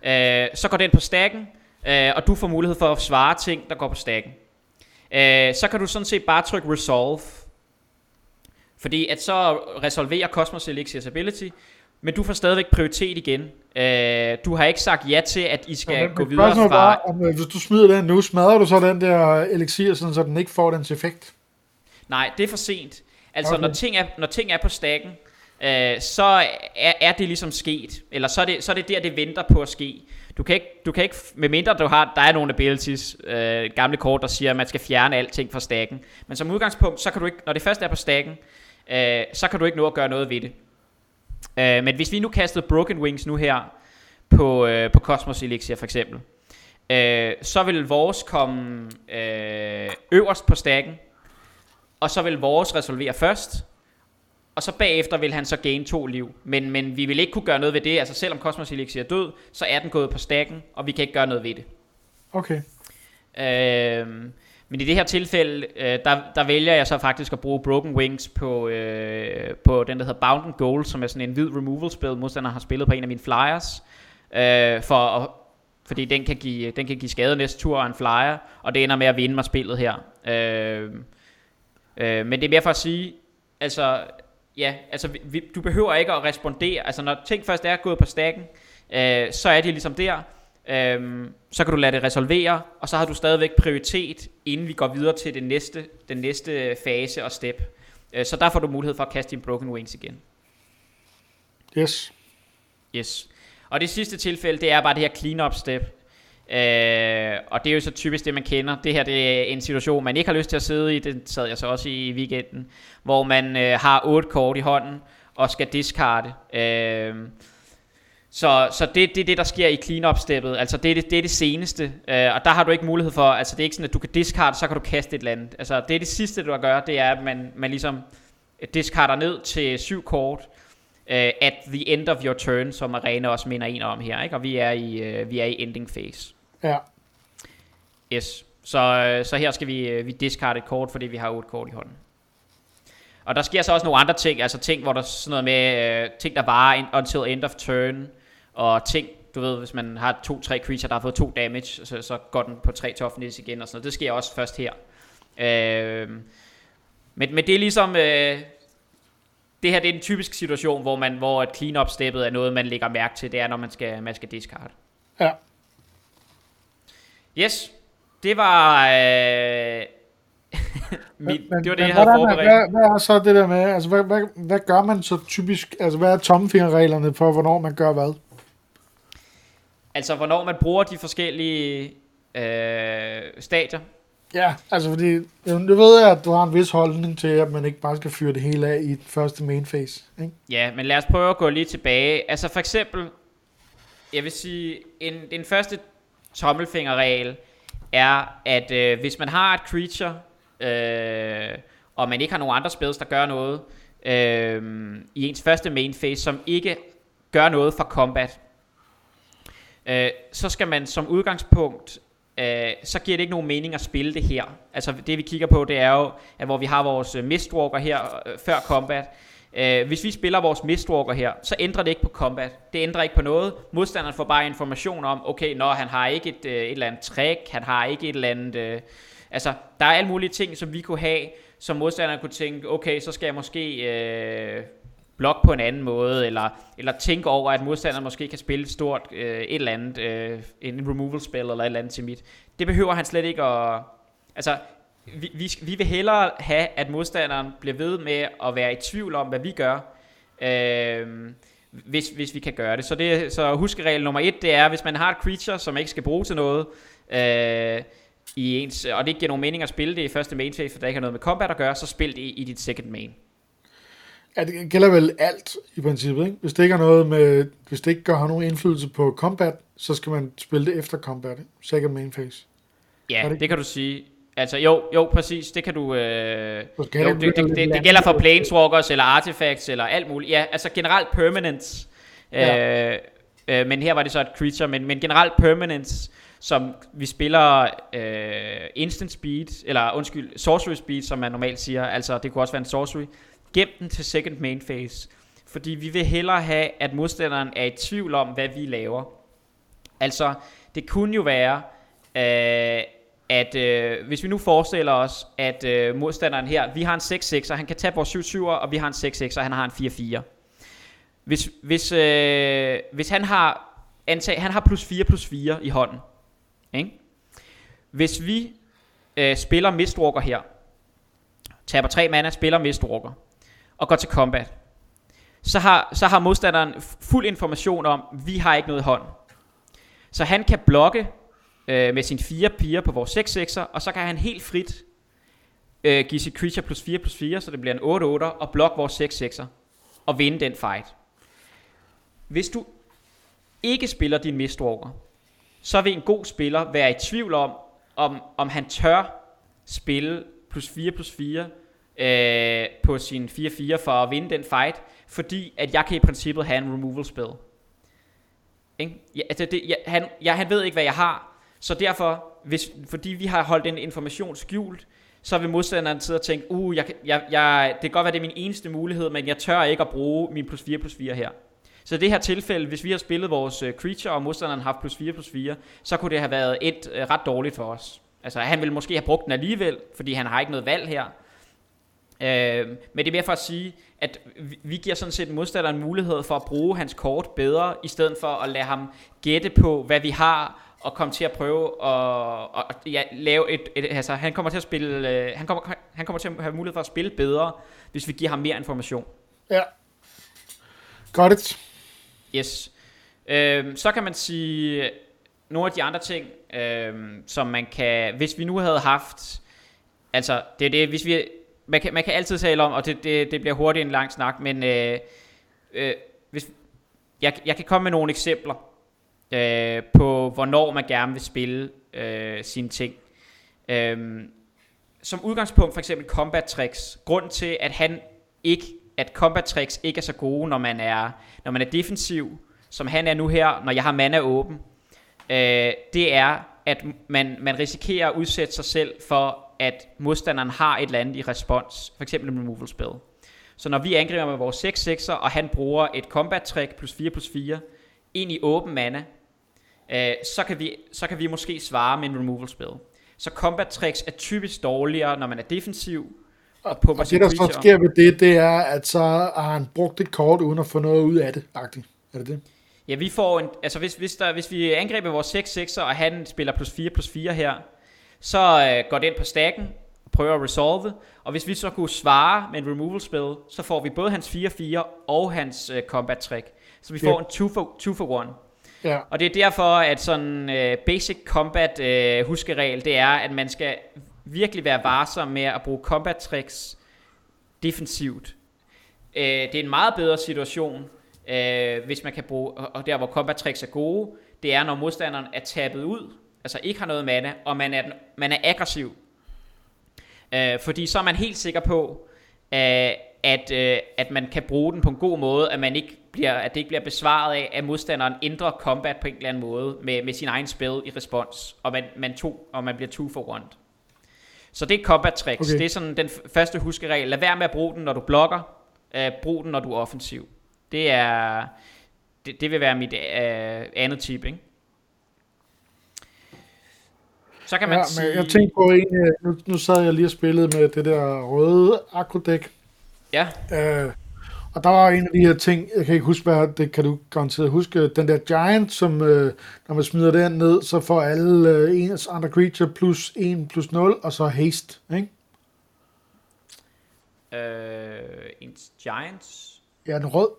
Uh, så går den på stacken, uh, og du får mulighed for at svare ting, der går på stacken. Uh, så kan du sådan set bare trykke resolve. Fordi at så resolverer Cosmos Elixirs ability, men du får stadigvæk prioritet igen. Uh, du har ikke sagt ja til, at I skal Ja, gå videre er fra... Bare, om, øh, hvis du smider den nu, smadrer du så den der elixir, sådan, så den ikke får dens effekt? Nej, det er for sent. Altså, Okay. når, ting er, når ting er på stakken, øh, så er, er det ligesom sket. Eller så er, det, så er det der, det venter på at ske. Du kan ikke, du kan ikke med mindre du har, der er nogle abilities, øh, gamle kort, der siger, at man skal fjerne alting fra stakken. Men som udgangspunkt, så kan du ikke, når det først er på stakken, øh, så kan du ikke nå at gøre noget ved det. Øh, men hvis vi nu kastede Broken Wings nu her, på, øh, på Cosmos Elixir for eksempel, øh, så vil vores komme øh, øverst på stakken, og så vil vores resolvere først, og så bagefter vil han så gain to liv. Men, men vi vil ikke kunne gøre noget ved det. Altså selvom Cosmos Elixir er død, så er den gået på stakken, og vi kan ikke gøre noget ved det. Okay. Øhm, men i det her tilfælde, øh, der, der vælger jeg så faktisk at bruge Broken Wings på, øh, på den, der hedder Bound and som er sådan en hvid removal-spil, modstander har spillet på en af mine flyers, øh, for at, fordi den kan, give, den kan give skade næste tur af en flyer, og det ender med at vinde mig spillet her. Øh, øh, men det er mere for at sige, altså, ja, altså, vi, vi, du behøver ikke at respondere, altså når ting først er gået på stakken, øh, så er de ligesom der, Øhm, så kan du lade det resolvere, og så har du stadigvæk prioritet, inden vi går videre til det næste, den næste fase og step. Øh, så der får du mulighed for at kaste din Broken Wings igen. Yes. Yes. Og det sidste tilfælde, det er bare det her clean-up step. Øh, og det er jo så typisk det, man kender. Det her det er en situation, man ikke har lyst til at sidde i. Det sad jeg så også i i weekenden. Hvor man øh, har otte kort i hånden og skal discarde. Øh, så, så det, det er det, der sker i clean-up steppet. Altså det er det, det, er det seneste. Øh, og der har du ikke mulighed for, altså det er ikke sådan, at du kan discarde, så kan du kaste et eller andet. Altså det er det sidste, du gør, det er, at man, man ligesom discarder ned til syv kort. Uh, at the end of your turn, som Arena også minder en om her, ikke? og vi er i, uh, vi er i ending phase. Ja. Yes. Så, uh, så her skal vi, uh, vi discarde et kort, fordi vi har otte kort i hånden. Og der sker så også nogle andre ting, altså ting, hvor der er sådan noget med, uh, ting der varer until end of turn, og ting, du ved, hvis man har to-tre creature, der har fået to damage, så, så går den på tre toughness igen og sådan noget. Det sker også først her. Uh, men, men det er ligesom, uh, det her det er en typisk situation, hvor man hvor et clean-up steppet er noget, man lægger mærke til, det er, når man skal, man skal discard. Ja. Yes, det var... Øh, mit, Men, det var det, men jeg havde er- forberedt. Hvad, hvad er så det der med, altså hvad, hvad, hvad gør man så typisk, altså hvad er tommelfingerreglerne for, hvornår man gør hvad? Altså, hvornår man bruger de forskellige øh, stadier. Ja, altså fordi, nu ved jeg, at du har en vis holdning til, at man ikke bare skal fyre det hele af i den første main phase, ikke? Ja, men lad os prøve at gå lige tilbage. Altså for eksempel, jeg vil sige, en, den første tommelfingerregel er, at øh, hvis man har et creature, øh, og man ikke har nogen andre spells, der gør noget, øh, i ens første main phase, som ikke gør noget for combat, øh, så skal man som udgangspunkt, øh, så giver det ikke nogen mening at spille det her. Altså det vi kigger på, det er jo, at hvor vi har vores øh, Mistwalker her øh, før combat, Øh, hvis vi spiller vores Mistwalker her, så ændrer det ikke på combat. Det ændrer ikke på noget. Modstanderen får bare information om, okay, når han har ikke et, øh, et eller andet trick, han har ikke et eller andet... Øh, altså, der er alle mulige ting, som vi kunne have, som modstanderen kunne tænke, okay, så skal jeg måske... Øh, blokke på en anden måde, eller, eller tænke over, at modstanderen måske kan spille et stort øh, et eller andet, øh, en removal spell eller et eller andet til mit. Det behøver han slet ikke at... Altså, vi, vi, vi vil hellere have, at modstanderen bliver ved med at være i tvivl om, hvad vi gør, øh, hvis, hvis vi kan gøre det. Så, det, så huskeregel nummer et, det er, hvis man har et creature, som ikke skal bruge til noget, øh, i ens, og det ikke giver nogen mening at spille det i første main phase, for der ikke har noget med combat at gøre, så spil det i, i dit second main. Ja, det gælder vel alt i princippet, ikke? Hvis det ikke har noget med, hvis det ikke gør, har nogen indflydelse på combat, så skal man spille det efter combat, ikke? second main phase. Ja, det? det kan du sige. Altså jo, jo præcis, det kan du... Øh, jo, det det, det, det, gælder for planeswalkers eller artifacts eller alt muligt. Ja, altså generelt permanence. Ja. Øh, øh, men her var det så et creature, men, men generelt permanence, som vi spiller øh, instant speed, eller undskyld, sorcery speed, som man normalt siger. Altså det kunne også være en sorcery. Gem den til second main phase. Fordi vi vil hellere have, at modstanderen er i tvivl om, hvad vi laver. Altså, det kunne jo være, øh, at øh, hvis vi nu forestiller os, at øh, modstanderen her, vi har en 6-6, og han kan tage vores 7-7'er, og vi har en 6-6, og han har en 4-4. Hvis, hvis, øh, hvis han har, antag, han har plus 4 plus 4 i hånden, ikke? hvis vi øh, spiller Mistwalker her, taber 3 mana, spiller Mistwalker, og går til combat, så har, så har modstanderen fuld information om, vi har ikke noget hånd. Så han kan blokke øh, med sine fire piger på vores 6 6'er, og så kan han helt frit øh, give sit creature plus 4 plus 4, så det bliver en 8 8 og blokke vores 6 6'er, og vinde den fight. Hvis du ikke spiller din Mistwalker, så vil en god spiller være i tvivl om, om, om han tør spille plus 4 plus 4 øh, på sin 4-4 for at vinde den fight, fordi at jeg kan i princippet have en removal spell. Ikke? Ja, altså det, ja, han, ja, han ved ikke, hvad jeg har, så derfor, hvis, fordi vi har holdt den information skjult, så vil modstanderen sidde og tænke, uh, jeg, jeg, jeg, det kan godt være, det er min eneste mulighed, men jeg tør ikke at bruge min plus 4 plus 4 her. Så i det her tilfælde, hvis vi har spillet vores øh, creature, og modstanderen har haft plus 4 plus 4, så kunne det have været et øh, ret dårligt for os. Altså han ville måske have brugt den alligevel, fordi han har ikke noget valg her. Øh, men det er mere for at sige, at vi- giver sådan set modstanderen mulighed for at bruge hans kort bedre, i stedet for at lade ham gætte på, hvad vi har, og komme til at prøve at, at ja, lave et, et, altså han kommer til at spille, øh, han kommer, han kommer til at have mulighed for at spille bedre, hvis vi giver ham mere information. Ja. Got it. Yes. Øhm, så kan man sige nogle af de andre ting, øhm, som man kan, hvis vi nu havde haft, altså det er det, hvis vi, man kan, man kan altid tale om, og det, det, det bliver hurtigt en lang snak, men øh, øh, hvis, jeg, jeg kan komme med nogle eksempler øh, på, hvornår man gerne vil spille øh, sine ting. Øh, som udgangspunkt for eksempel combat tricks. Grunden til, at han ikke, at combat tricks ikke er så gode, når man er, når man er defensiv, som han er nu her, når jeg har mana åben, øh, det er, at man, man risikerer at udsætte sig selv for, at modstanderen har et eller andet i respons, for eksempel en removal spell. Så når vi angriber med vores 6 6'er, og han bruger et combat trick plus 4 plus 4 ind i åben mana, øh, så, kan vi, så kan vi måske svare med en removal spell. Så combat tricks er typisk dårligere, når man er defensiv, og pumper Og det, der så sker ved det, det er, at så har han brugt et kort, uden at få noget ud af det, agtigt. Er det det? Ja, vi får en, altså hvis, hvis, der, hvis vi angriber vores 6 6 og han spiller plus 4 plus 4 her, så øh, går det ind på stacken og prøver at resolve, og hvis vi så kunne svare med en removal spell, så får vi både hans 4-4 og hans øh, combat trick. Så vi får Yep. en 2 for, two for 1. Ja. Og det er derfor, at sådan øh, basic combat øh, huskeregel, det er, at man skal virkelig være varsom med at bruge combat tricks defensivt. Øh, det er en meget bedre situation, øh, hvis man kan bruge, og og der hvor combat tricks er gode, det er når modstanderen er tappet ud, altså ikke har noget mana, og man er, den, man er aggressiv. Øh, fordi så er man helt sikker på, øh, at, øh, at man kan bruge den på en god måde, at, man ikke bliver, at det ikke bliver besvaret af, at modstanderen ændrer combat på en eller anden måde med, med sin egen spil i respons, og man, man, to, og man bliver two for one. Så det er combat tricks. Okay. Det er sådan den første huskeregel. Lad være med at bruge den, når du blokker. Uh, brug den, når du er offensiv. Det er det, det vil være mit uh, andet tip, ikke? Så kan man ja, sige... men jeg tænkte på en, øh, nu, nu sad jeg lige og spillede med det der røde akrodæk, Ja, øh, Og der var en af de her ting, jeg kan ikke huske, hvad det kan du garanteret huske, den der Giant, som øh, når man smider den ned, så får alle øh, ens andre creature plus 1 plus 0, og så haste, ikke? Øh, en Giants? Ja, den rød.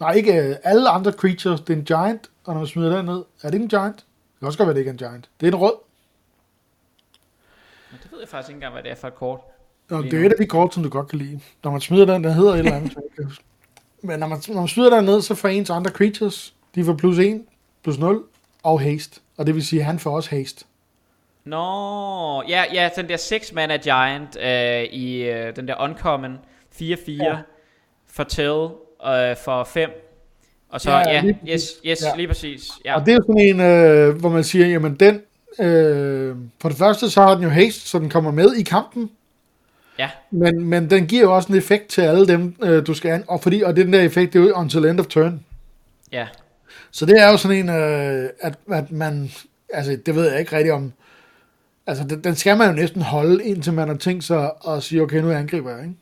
Nej, ikke øh, alle andre creatures, det er en Giant, og når man smider den ned, er det en Giant? Det kan også godt være, det ikke er en Giant. Det er en rød. Ved jeg faktisk ikke engang, hvad det er for et kort. Nå, det er et af de kort, som du godt kan lide. Når man smider den, der hedder et eller andet. Men når man, når man smider den ned, så får ens andre creatures, de får plus 1, plus 0 og haste. Og det vil sige, at han får også haste. Nå, ja, ja, den der 6 mana giant øh, i øh, den der uncommon 4-4 Ja. for Tell øh, for 5. Og så, Ja, ja, lige yes, yes, Ja. lige præcis. Ja. Og det er sådan en, øh, hvor man siger, jamen den, øh, for det første, så har den jo haste, så den kommer med i kampen. Ja. Men, men den giver jo også en effekt til alle dem, øh, du skal an. Og, fordi, og det, den der effekt, det er jo until end of turn. ja. Så det er jo sådan en, øh, at, at man, altså det ved jeg ikke rigtigt om, altså den, den skal man jo næsten holde, indtil man har tænkt sig at sige, okay, nu angriber jeg, ikke?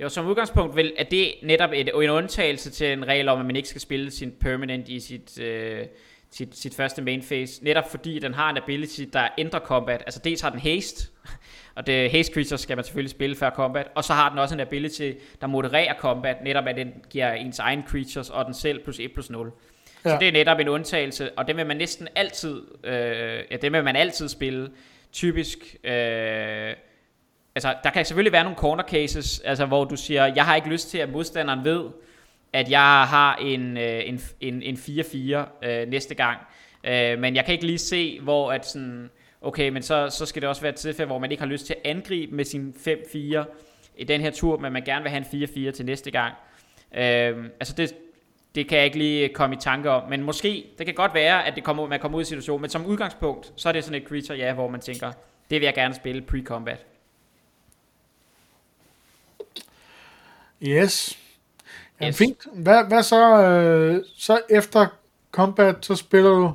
Jo, som udgangspunkt vil, er det netop et, en undtagelse til en regel om, at man ikke skal spille sin permanent i sit, øh, sit, sit første main phase. Netop fordi den har en ability, der ændrer combat. Altså dels har den haste, og det haste creatures skal man selvfølgelig spille før combat. Og så har den også en ability, der modererer combat, netop at den giver ens egen creatures, og den selv plus 1 plus 0. Ja. Så det er netop en undtagelse, og det vil man næsten altid, øh, ja, det vil man altid spille. Typisk, øh, altså der kan selvfølgelig være nogle corner cases, altså hvor du siger, jeg har ikke lyst til, at modstanderen ved, at jeg har en, øh, en, en, en 4-4 øh, næste gang. Øh, men jeg kan ikke lige se, hvor at sådan, okay, men så, så skal det også være et tilfælde, hvor man ikke har lyst til at angribe med sin 5-4 i den her tur, men man gerne vil have en 4-4 til næste gang. Øh, altså det, det kan jeg ikke lige komme i tanke om, men måske, det kan godt være, at det kommer, man kommer ud i situationen, men som udgangspunkt, så er det sådan et creature, ja, hvor man tænker, det vil jeg gerne spille pre-combat. Yes. Ja, Yes. fint. Hvad, hvad så, øh, så efter combat, så spiller du,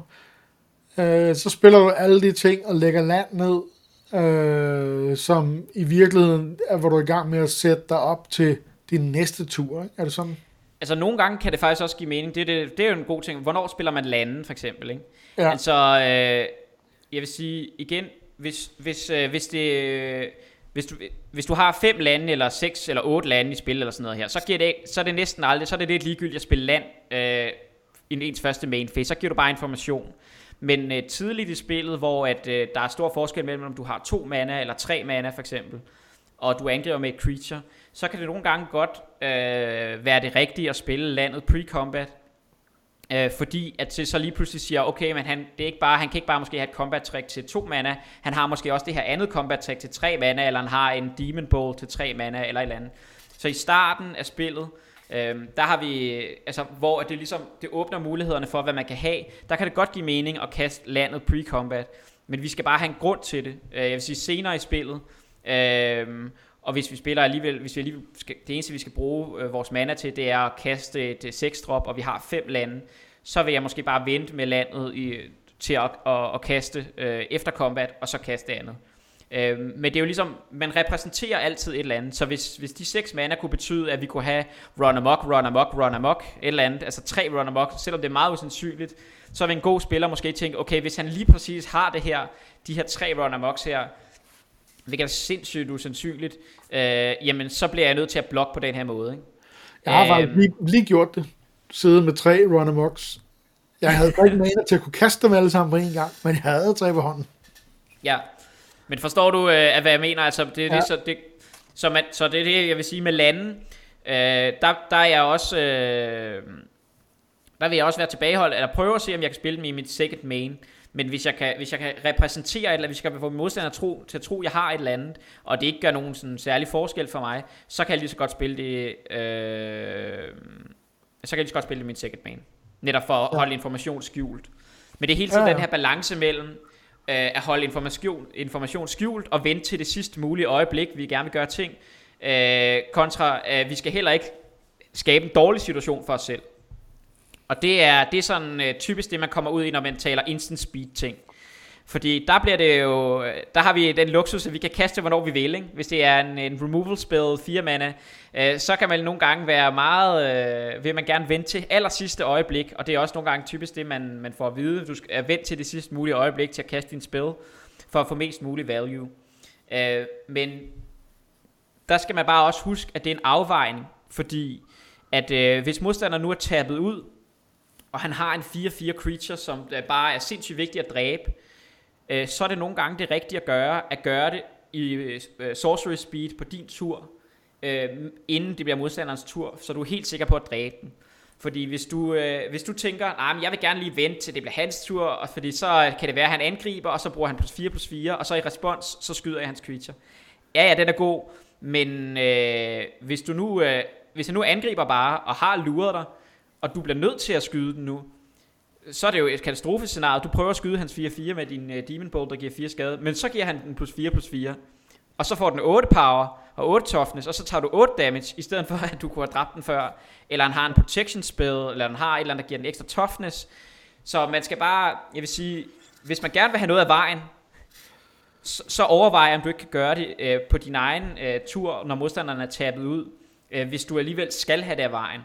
øh, så spiller du alle de ting og lægger land ned, øh, som i virkeligheden er, hvor du er i gang med at sætte dig op til din næste tur. Ikke? Er det sådan? Altså nogle gange kan det faktisk også give mening, det, er det, det er jo en god ting, hvornår spiller man landen for eksempel, ikke? Ja. Altså, øh, jeg vil sige igen, hvis, hvis, øh, hvis det... øh, hvis du, hvis du har fem lande, eller seks eller otte lande i spil, eller sådan noget her, så, giver det, så er det næsten aldrig, så er det lidt ligegyldigt at spille land øh, i ens første main phase, så giver du bare information. Men øh, tidligt i spillet, hvor at, øh, der er stor forskel mellem, om du har to mana eller tre mana for eksempel, og du angriber med et creature, så kan det nogle gange godt øh, være det rigtige at spille landet pre-combat, Øh, fordi at det så lige pludselig siger, okay, men han, det er ikke bare, han kan ikke bare måske have et combat trick til to mana, han har måske også det her andet combat trick til tre mana, eller han har en demon ball til tre mana, eller et eller andet. Så i starten af spillet, øh, der har vi, altså hvor det ligesom, det åbner mulighederne for, hvad man kan have, der kan det godt give mening at kaste landet pre-combat, men vi skal bare have en grund til det. Øh, jeg vil sige senere i spillet, øh, og hvis vi spiller alligevel, hvis vi alligevel skal, det eneste vi skal bruge øh, vores mana til, det er at kaste et øh, 6 drop, og vi har fem lande, så vil jeg måske bare vente med landet i, til at, at, at kaste øh, efter combat, og så kaste det andet. Øh, men det er jo ligesom, man repræsenterer altid et eller andet, så hvis, hvis de seks mana kunne betyde, at vi kunne have run amok, run amok, run amok, et eller andet, altså tre run amok, selvom det er meget usandsynligt, så vil en god spiller måske tænke, okay, hvis han lige præcis har det her, de her tre run amoks her, hvilket er sindssygt usandsynligt, øh, jamen så bliver jeg nødt til at blokke på den her måde. Ikke? Jeg har faktisk Øhm, lige, lige gjort det. Siddet med tre run amoks. Jeg havde ikke mana til at kunne kaste dem alle sammen på en gang, men jeg havde tre på hånden. Ja, men forstår du, øh, hvad jeg mener? Altså, det Ja. det, så, det, så, man, så det er det, jeg vil sige med landen. Øh, der, der er jeg også... Øh, der vil jeg også være tilbageholdt, eller prøve at se, om jeg kan spille dem i mit second main. Men hvis jeg kan, hvis jeg kan repræsentere et eller hvis jeg kan få min modstander tro, til at tro, at jeg har et eller andet, og det ikke gør nogen sådan særlig forskel for mig, så kan jeg lige så godt spille det, øh, så kan jeg lige så godt spille det min second main. Netop for at Ja. holde information skjult. Men det er hele tiden Ja, ja. den her balance mellem, øh, at holde information, information skjult og vente til det sidste mulige øjeblik, vi gerne vil gøre ting, øh, kontra at vi skal heller ikke skabe en dårlig situation for os selv. Og det er, det er sådan øh, typisk det, man kommer ud i, når man taler instant speed ting. Fordi der bliver det jo, øh, der har vi den luksus, at vi kan kaste, hvornår vi vil. Ikke? Hvis det er en, en removal spell, 4 mana, øh, så kan man nogle gange være meget, øh, vil man gerne vente til aller sidste øjeblik, og det er også nogle gange typisk det, man, man får at vide. Du skal øh, vente til det sidste mulige øjeblik til at kaste din spell, for at få mest mulig value. Øh, men der skal man bare også huske, at det er en afvejning, fordi at øh, hvis modstanderen nu er tabet ud, og han har en 4-4 creature, som bare er sindssygt vigtig at dræbe, øh, så er det nogle gange det rigtige at gøre, at gøre det i øh, øh, sorcery speed på din tur, øh, inden det bliver modstanderens tur, så du er helt sikker på at dræbe den. Fordi hvis du, øh, hvis du tænker, nah, jeg vil gerne lige vente til det bliver hans tur, og fordi så kan det være, at han angriber, og så bruger han plus 4 plus 4, og så i respons, så skyder jeg hans creature. Ja, ja, den er god, men øh, hvis du nu, øh, hvis jeg nu angriber bare, og har luret dig, og du bliver nødt til at skyde den nu, så er det jo et katastrofescenarie. Du prøver at skyde hans 4-4 med din uh, Demon Bolt, der giver 4 skade, men så giver han den plus 4 plus 4. Og så får den 8 power og 8 toughness, og så tager du 8 damage, i stedet for at du kunne have dræbt den før. Eller han har en protection spell, eller han har et eller andet, der giver den ekstra toughness. Så man skal bare, jeg vil sige, hvis man gerne vil have noget af vejen, så, så overvej, om du ikke kan gøre det øh, på din egen øh, tur, når modstanderen er tabet ud, øh, hvis du alligevel skal have det af vejen.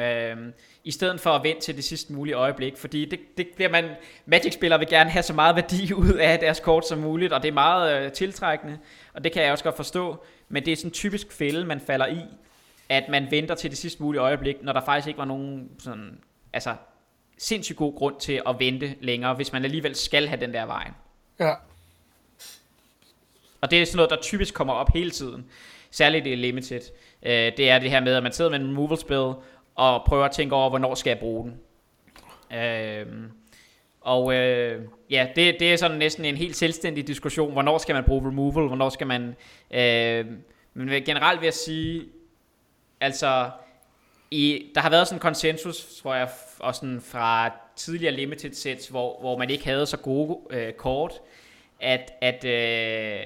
Øh, i stedet for at vente til det sidste mulige øjeblik, fordi det, det bliver man, Magic-spillere vil gerne have så meget værdi ud af deres kort som muligt, og det er meget øh, tiltrækkende, og det kan jeg også godt forstå, men det er sådan en typisk fælde, man falder i, at man venter til det sidste mulige øjeblik, når der faktisk ikke var nogen sådan, altså, sindssygt god grund til at vente længere, hvis man alligevel skal have den der vej. Ja. Og det er sådan noget, der typisk kommer op hele tiden, særligt i Limited. Øh, det er det her med, at man sidder med en removal spell, og prøver at tænke over, hvornår skal jeg bruge den. Øh, og øh, ja, det, det er sådan næsten en helt selvstændig diskussion, hvornår skal man bruge removal, hvornår skal man... Øh, men generelt vil jeg sige, altså, i, der har været sådan en konsensus, tror jeg, og sådan fra tidligere limited sets, hvor, hvor man ikke havde så gode øh, kort, at, at, øh,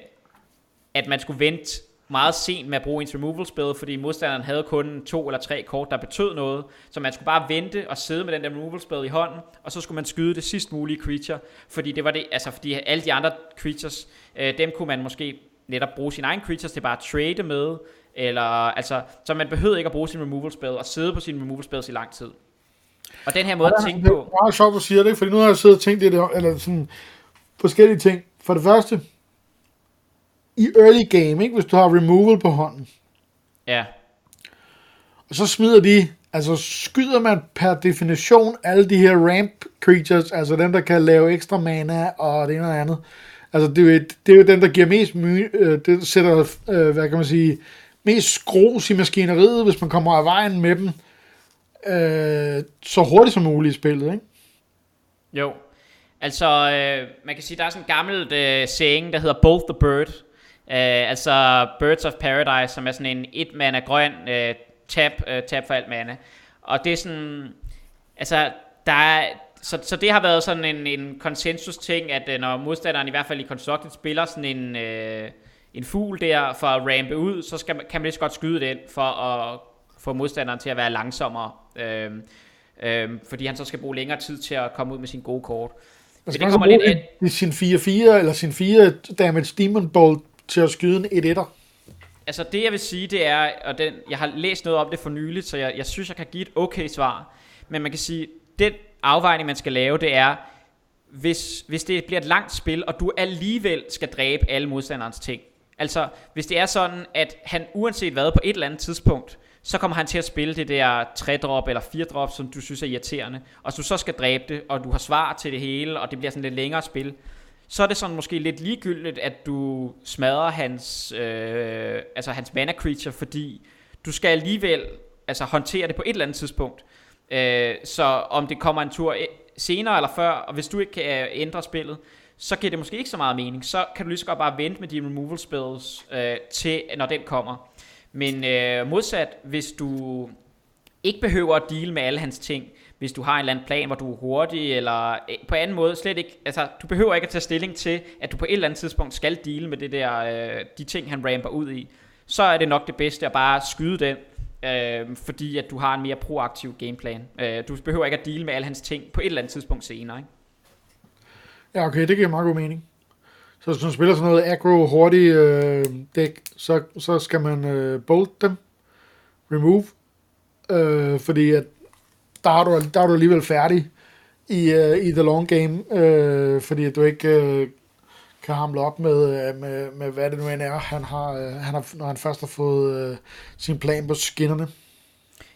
at man skulle vente meget sent med at bruge ens removal spell, fordi modstanderen havde kun to eller tre kort, der betød noget. Så man skulle bare vente og sidde med den der removal spell i hånden, og så skulle man skyde det sidst mulige creature, fordi det var det, altså fordi alle de andre creatures, øh, dem kunne man måske netop bruge sine egne creatures til bare at trade med, eller altså, så man behøvede ikke at bruge sin removal spell og sidde på sin removal spells i lang tid. Og den her måde at tænke på... Det er meget sjovt, at du siger det, fordi nu har jeg siddet og tænkt det, eller sådan forskellige ting. For det første, i early game, ikke? hvis du har removal på hånden. Ja. Og så smider de, altså skyder man per definition alle de her ramp creatures, altså dem, der kan lave ekstra mana og det ene og andet. Altså det er, det er jo den, der giver mest, my, øh, det sætter, øh, hvad kan man sige, mest skrus i maskineriet, hvis man kommer af vejen med dem, øh, så hurtigt som muligt i spillet, ikke? Jo. Altså, øh, man kan sige, der er sådan en gammel øh, saying, der hedder Both the Bird, Uh, altså Birds of Paradise, som er sådan en et mana grøn uh, tab, uh, tab for alt mana. Og det er sådan, altså der er, så, så det har været sådan en, en konsensus ting, at uh, når modstanderen i hvert fald i Constructed spiller sådan en, uh, en fugl der for at rampe ud, så skal, kan man lige så godt skyde den for at få modstanderen til at være langsommere. Uh, uh, fordi han så skal bruge længere tid til at komme ud med sin gode kort. Altså, det kommer lidt i sin 4-4 eller sin 4 damage demon bolt til at skyde en 1 Altså det jeg vil sige, det er, og den, jeg har læst noget om det for nyligt, så jeg, jeg synes, jeg kan give et okay svar. Men man kan sige, den afvejning, man skal lave, det er, hvis, hvis det bliver et langt spil, og du alligevel skal dræbe alle modstanderens ting. Altså, hvis det er sådan, at han uanset hvad på et eller andet tidspunkt, så kommer han til at spille det der 3-drop eller 4-drop, som du synes er irriterende, og så så skal dræbe det, og du har svar til det hele, og det bliver sådan lidt længere spil, så er det sådan måske lidt ligegyldigt, at du smadrer hans, øh, altså hans mana creature, fordi du skal alligevel altså, håndtere det på et eller andet tidspunkt. Øh, så om det kommer en tur øh, senere eller før, og hvis du ikke kan øh, ændre spillet, så giver det måske ikke så meget mening. Så kan du lige så godt bare vente med dine removal spells øh, til, når den kommer. Men øh, modsat, hvis du ikke behøver at deal med alle hans ting, hvis du har en eller anden plan, hvor du er hurtig, eller øh, på anden måde slet ikke, altså du behøver ikke at tage stilling til, at du på et eller andet tidspunkt skal dele med det der, øh, de ting han ramper ud i, så er det nok det bedste at bare skyde den, øh, fordi at du har en mere proaktiv gameplan. Øh, du behøver ikke at dele med alle hans ting på et eller andet tidspunkt senere, ikke? Ja, okay, det giver meget god mening. Så hvis man spiller sådan noget aggro hurtig øh, dæk, så, så skal man øh, bolt dem, remove, øh, fordi at der er, du, der er du alligevel færdig i, øh, i the long game, øh, fordi du ikke øh, kan hamle op med, øh, med, med, hvad det nu end er, han har, øh, han har, når han først har fået øh, sin plan på skinnerne.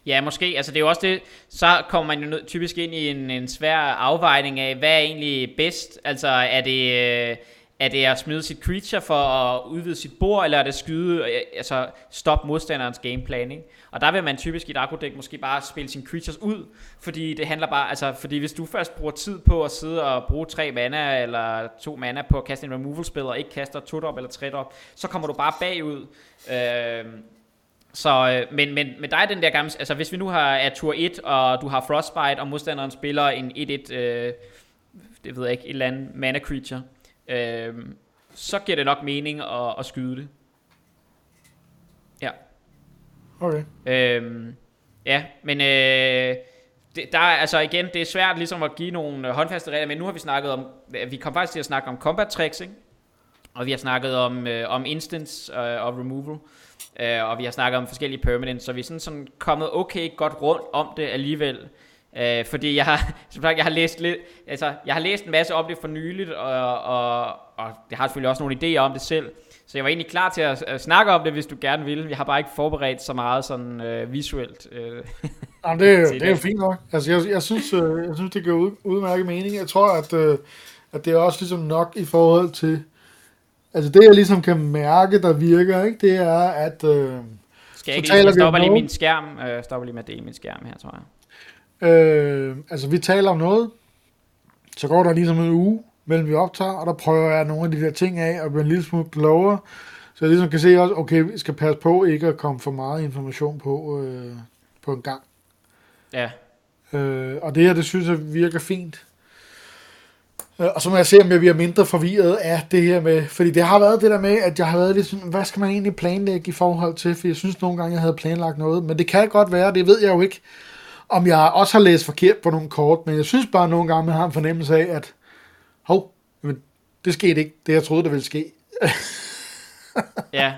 Ja, måske. Altså det er jo også det, så kommer man jo typisk ind i en, en svær afvejning af, hvad er egentlig bedst? Altså er det, øh, er det at smide sit creature for at udvide sit bord, eller er det at skyde, øh, altså stop modstanderens gameplan, ikke? Og der vil man typisk i et agro-deck måske bare spille sine creatures ud, fordi det handler bare, altså fordi hvis du først bruger tid på at sidde og bruge tre mana, eller to mana på at kaste en removal spil, og ikke kaster to drop eller tre drop, så kommer du bare bagud. Øhm, øh, så, men, men, men der er den der gamle, altså hvis vi nu har er tur 1, og du har Frostbite, og modstanderen spiller en 1-1, øh, det ved jeg ikke, et eller andet mana creature, øh, så giver det nok mening at, at skyde det. Ja. Okay. Øh, ja, men øh, det, der er altså igen, det er svært ligesom at give nogle håndfaste regler, men nu har vi snakket om, vi kom faktisk til at snakke om combat tricks, ikke? og vi har snakket om, øh, om instance øh, og removal. Uh, og vi har snakket om forskellige permanents, så vi er sådan, sådan kommet okay godt rundt om det alligevel. Uh, fordi jeg har, som sagt, jeg har læst lidt, altså, jeg har læst en masse om det for nyligt, og, og, og jeg har selvfølgelig også nogle idéer om det selv. Så jeg var egentlig klar til at, at snakke om det, hvis du gerne vil. Jeg har bare ikke forberedt så meget sådan uh, visuelt. Uh, Jamen, det, er, det er fint nok. Altså, jeg, jeg, synes, uh, jeg synes, det giver ud, udmærket mening. Jeg tror, at, uh, at det er også ligesom nok i forhold til, Altså det, jeg ligesom kan mærke, der virker, ikke, det er, at... Øh, Skal jeg ikke lige, jeg stopper lige min skærm, øh, stopper lige med at dele min skærm her, tror jeg. Øh, altså vi taler om noget, så går der ligesom en uge, mellem vi optager, og der prøver jeg nogle af de der ting af, og bliver en lille smule klogere, så jeg ligesom kan se også, okay, vi skal passe på ikke at komme for meget information på, øh, på en gang. Ja. Øh, og det her, det synes jeg virker fint. Øh, og så må jeg se, om jeg bliver mindre forvirret af det her med, fordi det har været det der med, at jeg har været lidt sådan, hvad skal man egentlig planlægge i forhold til, for jeg synes nogle gange, jeg havde planlagt noget, men det kan godt være, det ved jeg jo ikke, om jeg også har læst forkert på nogle kort, men jeg synes bare nogle gange, man har en fornemmelse af, at hov, men det skete ikke, det jeg troede, der ville ske. ja.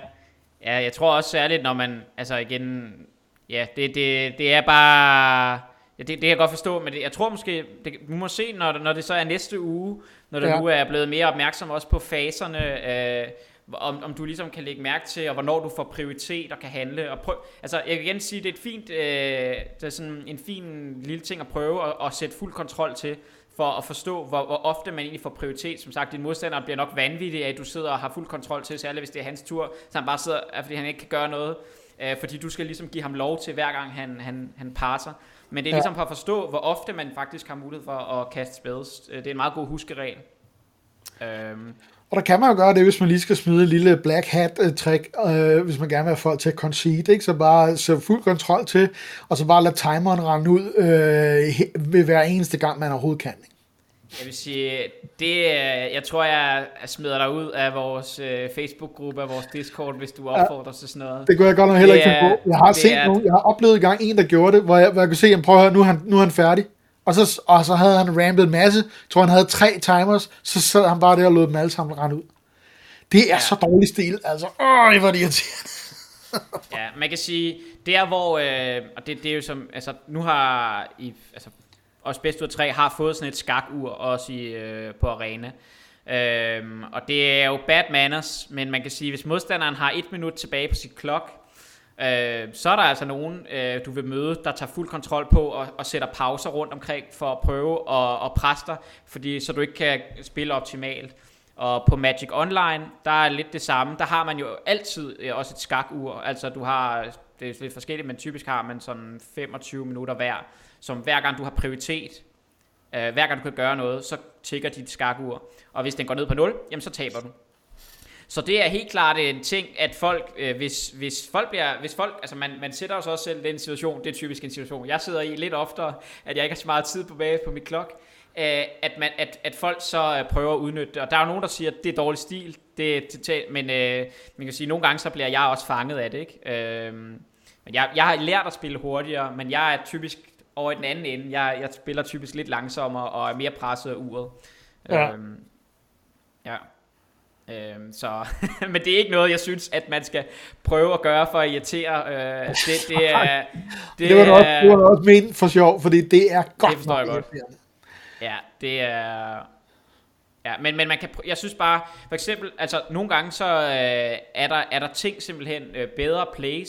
ja, jeg tror også særligt, når man, altså igen, ja, det, det, det er bare Ja, det, det kan jeg godt forstå, men det, jeg tror måske, det, vi må se, når, når det så er næste uge, når du ja. nu er blevet mere opmærksom også på faserne, øh, om, om du ligesom kan lægge mærke til, og hvornår du får prioritet og kan handle. Og prøv, altså, jeg vil igen sige, det er, et fint, øh, det er sådan en fin lille ting at prøve at, at sætte fuld kontrol til, for at forstå, hvor, hvor ofte man egentlig får prioritet. Som sagt, din modstander bliver nok vanvittig af, at du sidder og har fuld kontrol til, særligt hvis det er hans tur, så han bare sidder, fordi han ikke kan gøre noget, øh, fordi du skal ligesom give ham lov til, hver gang han, han, han passer. Men det er ligesom for at forstå, hvor ofte man faktisk har mulighed for at kaste spells. Øh, det er en meget god huskeregel. Øhm. Og der kan man jo gøre det, hvis man lige skal smide et lille black hat-trick, øh, hvis man gerne vil have folk til at concede, ikke? så bare så fuld kontrol til, og så bare lade timeren rende ud øh, ved hver eneste gang, man overhovedet kan. Ikke? Jeg vil sige, det, jeg tror, jeg smider dig ud af vores uh, Facebook-gruppe, af vores Discord, hvis du opfordrer ja, til sådan noget. Det kunne jeg godt nok heller ikke finde på. Jeg har set er, nogen, jeg har oplevet gang en, der gjorde det, hvor jeg, hvor jeg kunne se, at prøv at høre, nu er han, nu er han færdig. Og så, og så havde han ramblet en masse. Jeg tror, han havde tre timers. Så sad han bare der og lod dem alle sammen rende ud. Det er ja. så dårlig stil. Altså, åh, det var det irriterende. ja, man kan sige, der hvor, øh, og det, det er jo som, altså nu har i, altså også bedst ud af tre, har fået sådan et skakur også i, øh, på arena. Øhm, og det er jo bad manners, men man kan sige, hvis modstanderen har et minut tilbage på sit klok, øh, så er der altså nogen, øh, du vil møde, der tager fuld kontrol på og, og sætter pauser rundt omkring for at prøve at, at presse dig, fordi, så du ikke kan spille optimalt. Og på Magic Online, der er lidt det samme. Der har man jo altid øh, også et skakur. Altså du har, det er lidt forskelligt, men typisk har man sådan 25 minutter hver som hver gang du har prioritet, øh, hver gang du kan gøre noget, så tigger dit skakur. Og hvis den går ned på 0, jamen så taber du. Så det er helt klart en ting, at folk, øh, hvis, hvis folk bliver, hvis folk, altså man, man sætter sig også selv i den situation, det er typisk en situation, jeg sidder i lidt oftere, at jeg ikke har så meget tid på bag på mit klok, øh, at, man, at, at folk så øh, prøver at udnytte det. Og der er jo nogen, der siger, at det er dårlig stil, det, det, men øh, man kan sige, at nogle gange så bliver jeg også fanget af det. Ikke? Øh, men jeg, jeg har lært at spille hurtigere, men jeg er typisk over i den anden ende. Jeg, jeg spiller typisk lidt langsommere og er mere presset af uret. Ja. Øhm, ja. Øhm, så, men det er ikke noget, jeg synes, at man skal prøve at gøre for at irritere. Øh, det, det er... Det, det var du også, det var også ment for sjov, fordi det er godt Det forstår jeg godt. Ja, det er... Ja, men, men man kan, jeg synes bare, for eksempel, altså nogle gange så øh, er, der, er der ting simpelthen øh, bedre plays,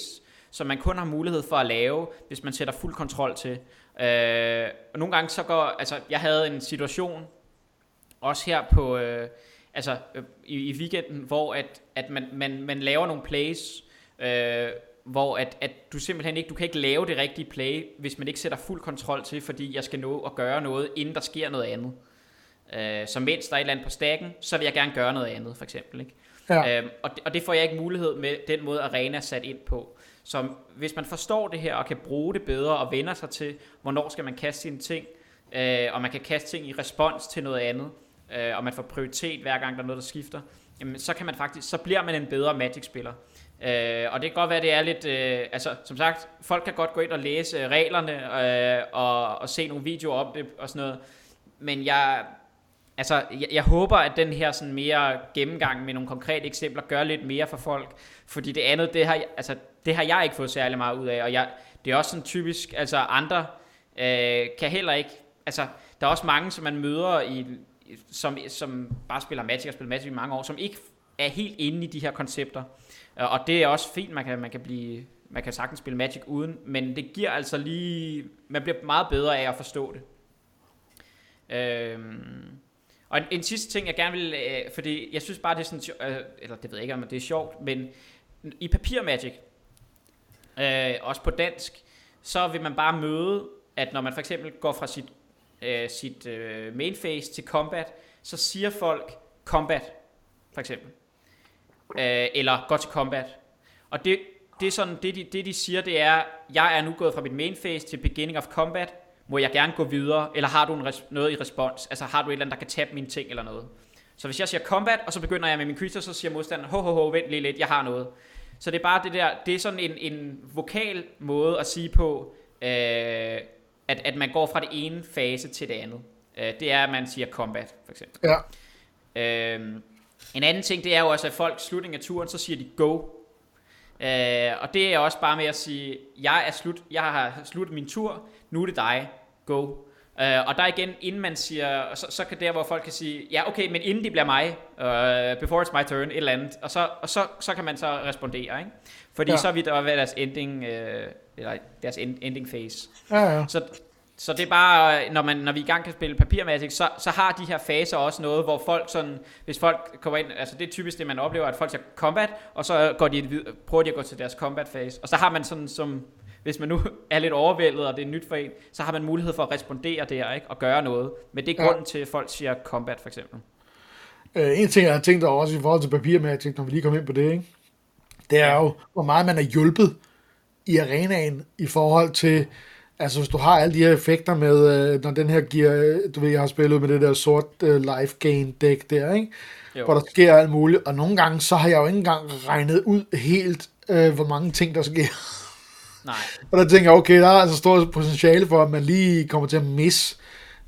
som man kun har mulighed for at lave, hvis man sætter fuld kontrol til. Øh, og nogle gange så går, altså jeg havde en situation, også her på, øh, altså øh, i, i weekenden, hvor at, at man, man, man laver nogle plays, øh, hvor at, at du simpelthen ikke, du kan ikke lave det rigtige play, hvis man ikke sætter fuld kontrol til, fordi jeg skal nå at gøre noget, inden der sker noget andet. Øh, så mens der er et eller andet på stakken, så vil jeg gerne gøre noget andet, for eksempel. Ikke? Ja. Øhm, og, det, og det får jeg ikke mulighed med den måde, Arena er sat ind på. Så hvis man forstår det her, og kan bruge det bedre, og vender sig til, hvornår skal man kaste sine ting, øh, og man kan kaste ting i respons til noget andet, øh, og man får prioritet hver gang, der er noget, der skifter, jamen, så kan man faktisk, så bliver man en bedre Magic-spiller. Øh, og det kan godt være, det er lidt, øh, altså som sagt, folk kan godt gå ind og læse øh, reglerne, øh, og, og se nogle videoer om det, og sådan noget, men jeg, Altså, jeg, jeg håber, at den her sådan mere gennemgang med nogle konkrete eksempler gør lidt mere for folk, fordi det andet, det har, altså, det har jeg ikke fået særlig meget ud af, og jeg, det er også sådan typisk, altså andre øh, kan heller ikke, altså, der er også mange, som man møder, i, som, som bare spiller Magic og spiller Magic i mange år, som ikke er helt inde i de her koncepter, øh, og det er også fint, man kan, man kan blive, man kan sagtens spille Magic uden, men det giver altså lige, man bliver meget bedre af at forstå det. Øhm, og en, en sidste ting, jeg gerne vil, øh, fordi jeg synes bare, det er sådan, øh, eller det ved jeg ikke, om det er sjovt, men i papirmagic, øh, også på dansk, så vil man bare møde, at når man for eksempel går fra sit, øh, sit øh, main phase til combat, så siger folk combat, for eksempel. Øh, eller gå til combat. Og det, det er sådan, det de, det de siger, det er, jeg er nu gået fra mit main phase til beginning of combat, må jeg gerne gå videre, eller har du en res- noget i respons? Altså har du et eller andet, der kan tabe mine ting eller noget? Så hvis jeg siger combat, og så begynder jeg med min creature, så siger modstanderen, ho ho ho, vent lige lidt, jeg har noget. Så det er bare det der, det er sådan en, en vokal måde at sige på, øh, at, at man går fra det ene fase til det andet. Øh, det er, at man siger combat, for eksempel. Ja. Øhm, en anden ting, det er jo også, at folk slutningen af turen, så siger de go. Øh, og det er også bare med at sige, jeg er slut, jeg har sluttet min tur, nu er det dig, go. Øh, og der igen, inden man siger, så, så kan der, hvor folk kan sige, ja okay, men inden de bliver mig, uh, before it's my turn, et eller andet, og så, og så, så kan man så respondere, ikke? Fordi Ja. så vil der være deres ending, øh, eller deres end, ending phase. Ja, ja. Så, så det er bare, når, man, når vi i gang kan spille papirmagic, så, så har de her faser også noget, hvor folk sådan, hvis folk kommer ind, altså det er typisk det, man oplever, at folk siger combat, og så går de, prøver de at gå til deres combat phase. Og så har man sådan som, hvis man nu er lidt overvældet, og det er nyt for en, så har man mulighed for at respondere der, ikke? Og gøre noget. Men det er Ja. grunden til, at folk siger combat, for eksempel. Øh, en ting, jeg har tænkt over også i forhold til papirmagic, når vi lige kommer ind på det, ikke? det er jo, hvor meget man er hjulpet i arenaen i forhold til, altså hvis du har alle de her effekter med, øh, når den her giver, øh, du ved, jeg har spillet med det der sort øh, life gain dæk der, ikke? Jo. hvor der sker alt muligt, og nogle gange, så har jeg jo ikke engang regnet ud helt, øh, hvor mange ting, der sker. Nej. Og der tænker jeg, okay, der er altså stort potentiale for, at man lige kommer til at misse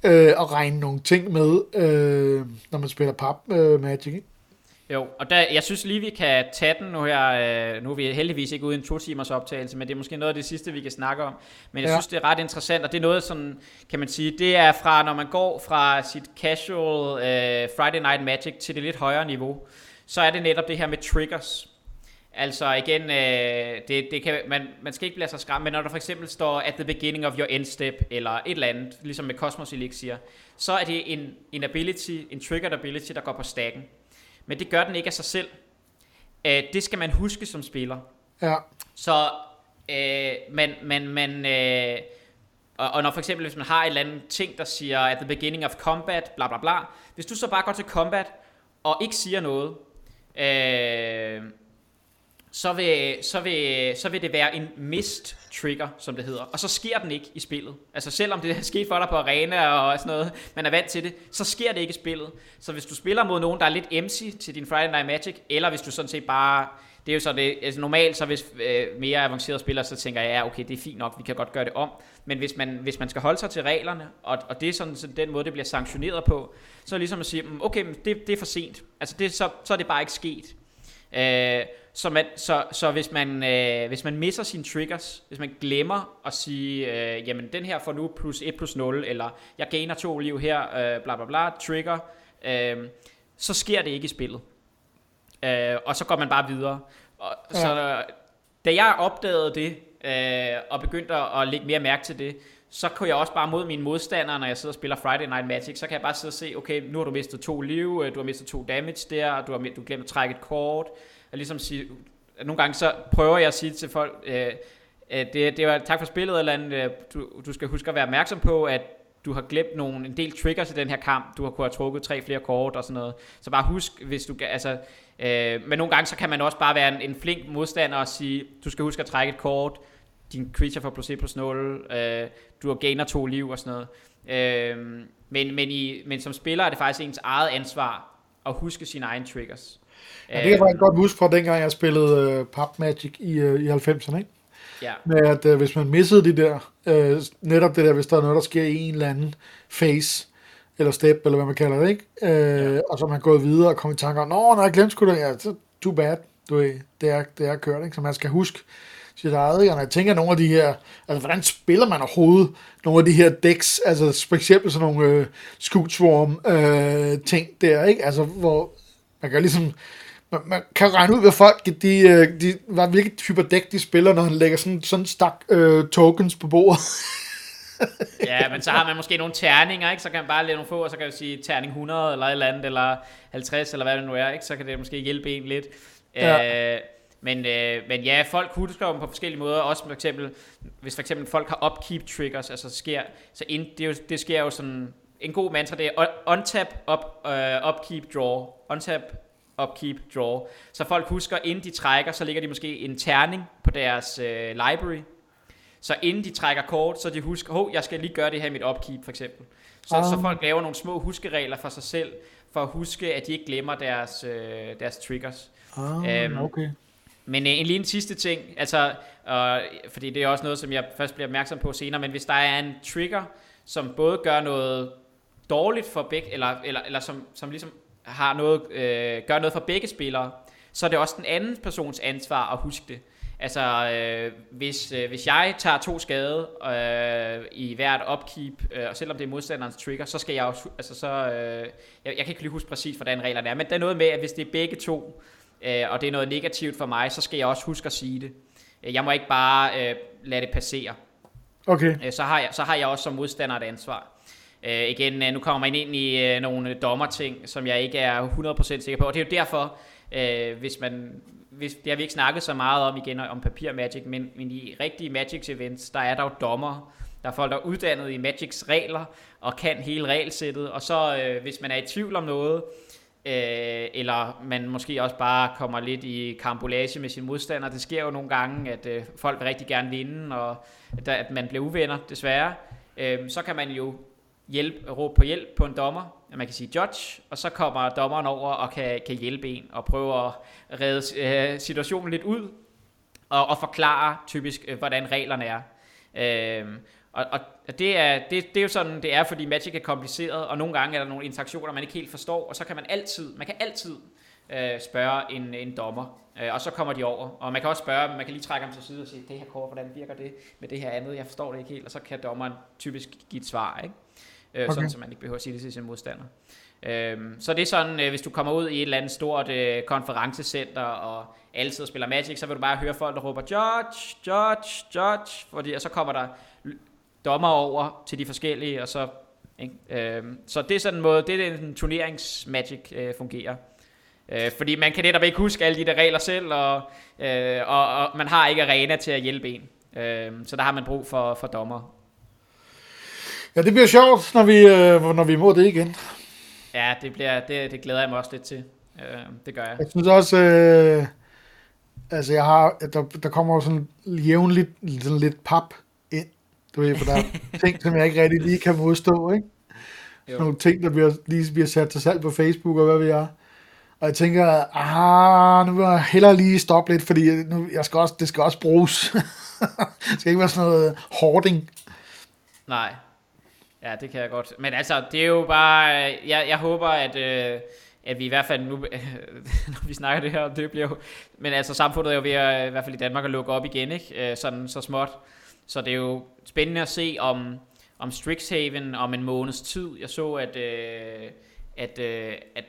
øh, og regne nogle ting med, øh, når man spiller pap øh, Magic. Ikke? Jo, og der, jeg synes lige, vi kan tage den nu her. Øh, nu er vi heldigvis ikke ude i en to timers optagelse, men det er måske noget af det sidste, vi kan snakke om. Men jeg ja. synes, det er ret interessant, og det er noget sådan, kan man sige, det er fra, når man går fra sit casual øh, Friday Night Magic til det lidt højere niveau, så er det netop det her med triggers. Altså igen, øh, det, det kan, man, man skal ikke blive så skræmt, men når der for eksempel står at the beginning of your end step, eller et eller andet, ligesom med Cosmos Elixir, så er det en, en ability, en triggered ability, der går på stacken. Men det gør den ikke af sig selv. Øh, det skal man huske som spiller. Ja, Så øh, man, man, man øh, og, og når for eksempel hvis man har et eller andet ting, der siger at the beginning of combat, bla bla bla, hvis du så bare går til combat og ikke siger noget, øh, så vil, så, vil, så vil det være en mist trigger, som det hedder. Og så sker den ikke i spillet. Altså selvom det er sket for dig på arena og sådan noget, man er vant til det, så sker det ikke i spillet. Så hvis du spiller mod nogen, der er lidt MC til din Friday Night Magic, eller hvis du sådan set bare det er jo så det, altså normalt så hvis øh, mere avancerede spillere, så tænker jeg, ja okay, det er fint nok, vi kan godt gøre det om, men hvis man, hvis man skal holde sig til reglerne, og, og det er sådan, så den måde, det bliver sanktioneret på, så er det ligesom at sige, mm, okay, det, det er for sent, altså det, så, så er det bare ikke sket. Øh, så, man, så, så hvis, man, øh, hvis man misser sine triggers, hvis man glemmer at sige, øh, jamen den her får nu plus 1 plus 0, eller jeg gainer to liv her, øh, bla bla bla, trigger, øh, så sker det ikke i spillet. Øh, og så går man bare videre. Og, ja. Så da jeg opdagede det, øh, og begyndte at lægge mere mærke til det, så kunne jeg også bare mod mine modstandere, når jeg sidder og spiller Friday Night Magic, så kan jeg bare sidde og se, okay, nu har du mistet to liv, øh, du har mistet to damage der, du har du glemt at trække et kort, at ligesom sige, nogle gange så prøver jeg at sige til folk, øh, det, det var tak for spillet, eller andet, øh, du, du skal huske at være opmærksom på, at du har glemt nogle, en del triggers i den her kamp, du har kunnet have trukket tre flere kort og sådan noget. Så bare husk, hvis du, altså, øh, men nogle gange så kan man også bare være en, en flink modstander og sige, du skal huske at trække et kort, din creature får plus 1 plus 0, øh, du har gainer to liv og sådan noget. Øh, men, men, i, men som spiller er det faktisk ens eget ansvar at huske sine egne triggers. Ja, det kan jeg faktisk godt huske fra dengang jeg spillede uh, Pub Magic i, uh, i 90'erne, ikke? Ja. Med at uh, hvis man missede de der, uh, netop det der, hvis der er noget, der sker i en eller anden phase, eller step, eller hvad man kalder det, ikke? Uh, ja. Og så man gået videre og kommet i tanker, nå, nej, jeg glemte sgu det, ja, too bad, du, det, er, det er kørt, ikke? Så man skal huske sit eget, ikke? Og jeg tænker nogle af de her, altså hvordan spiller man overhovedet nogle af de her decks, altså for eksempel sådan nogle uh, Scootswarm uh, ting der, ikke? Altså hvor man kan ligesom man, man kan regne ud, hvad folk, de, øh, de, hvad, hvilke typer dæk de spiller, når han lægger sådan, sådan stak øh, tokens på bordet. ja, men så har man måske nogle terninger, ikke? så kan man bare lægge nogle få, og så kan man sige terning 100 eller et eller andet, eller 50, eller hvad det nu er, ikke? så kan det måske hjælpe en lidt. Ja. Øh, men, øh, men ja, folk husker dem på forskellige måder, også for eksempel, hvis for eksempel folk har upkeep triggers, altså sker, så ind, det, jo, det sker jo sådan, en god mantra, det er untap, up, uh, upkeep, draw, untap, upkeep, draw. Så folk husker, inden de trækker, så ligger de måske en terning på deres øh, library. Så inden de trækker kort, så de husker, hov, jeg skal lige gøre det her i mit upkeep, for eksempel. Så, ah. så folk laver nogle små huskeregler for sig selv, for at huske, at de ikke glemmer deres, øh, deres triggers. Ah, um, okay. Men øh, en lige en sidste ting, altså, øh, fordi det er også noget, som jeg først bliver opmærksom på senere, men hvis der er en trigger, som både gør noget dårligt for begge, eller, eller, eller som, som ligesom har noget, øh, gør noget for begge spillere, så er det også den anden persons ansvar at huske det. Altså, øh, hvis, øh, hvis jeg tager to skade øh, i hvert upkeep, øh, og selvom det er modstanderens trigger, så skal jeg også, altså så, øh, jeg, jeg kan ikke lige huske præcis, hvordan reglerne er, men der er noget med, at hvis det er begge to, øh, og det er noget negativt for mig, så skal jeg også huske at sige det. Jeg må ikke bare øh, lade det passere. Okay. Øh, så, har jeg, så har jeg også som modstander et ansvar. Øh, igen, øh, nu kommer man ind i øh, nogle dommerting, som jeg ikke er 100% sikker på, og det er jo derfor, øh, hvis man, hvis, det har vi ikke snakket så meget om igen, om papir Magic, men, men i rigtige Magic events, der er der jo dommer, der er folk, der er uddannet i Magics regler, og kan hele regelsættet, og så øh, hvis man er i tvivl om noget, øh, eller man måske også bare kommer lidt i kambolage med sin modstander, det sker jo nogle gange, at øh, folk vil rigtig gerne vinde, og at, at man bliver uvenner, desværre, øh, så kan man jo hjælp, råb på hjælp på en dommer, man kan sige judge, og så kommer dommeren over og kan, kan hjælpe en og prøve at redde øh, situationen lidt ud og, og forklare typisk, øh, hvordan reglerne er. Øh, og, og det, er, det, det er jo sådan, det er, fordi Magic er kompliceret, og nogle gange er der nogle interaktioner, man ikke helt forstår, og så kan man altid, man kan altid øh, spørge en, en dommer, øh, og så kommer de over. Og man kan også spørge, man kan lige trække ham til side og sige, det her kort, hvordan virker det med det her andet, jeg forstår det ikke helt, og så kan dommeren typisk give et svar, ikke? Øh, okay. sådan så man ikke behøver at sige det til sin modstander. Øhm, så det er sådan, øh, hvis du kommer ud i et eller andet stort øh, konferencecenter, og altid spiller Magic, så vil du bare høre folk, der råber, judge, judge, judge, fordi, og så kommer der dommer over til de forskellige, og så, ikke? Øhm, så det er sådan en måde, det er den turneringsmagic øh, fungerer. Øh, fordi man kan netop ikke huske alle de der regler selv, og, øh, og, og man har ikke arena til at hjælpe en. Øh, så der har man brug for, for dommer. Ja, det bliver sjovt, når vi, øh, når vi må det igen. Ja, det, bliver, det, det glæder jeg mig også lidt til. Øh, det gør jeg. Jeg synes også, øh, altså jeg har, der, der kommer sådan jævnligt sådan lidt pap ind. Du ved, for der er ting, som jeg ikke rigtig lige kan modstå, ikke? Jo. Nogle ting, der bliver, lige bliver sat til salg på Facebook, og hvad vi er. Og jeg tænker, ah, nu vil jeg hellere lige stoppe lidt, fordi nu, jeg skal også, det skal også bruges. det skal ikke være sådan noget hoarding. Nej. Ja, det kan jeg godt. Men altså, det er jo bare... Jeg, jeg håber, at, øh, at vi i hvert fald nu... når vi snakker det her, det bliver jo... Men altså, samfundet er jo ved at, i hvert fald i Danmark, at lukke op igen, ikke? Øh, sådan så småt. Så det er jo spændende at se, om, om Strixhaven om en måneds tid. Jeg så, at, øh, at, øh, at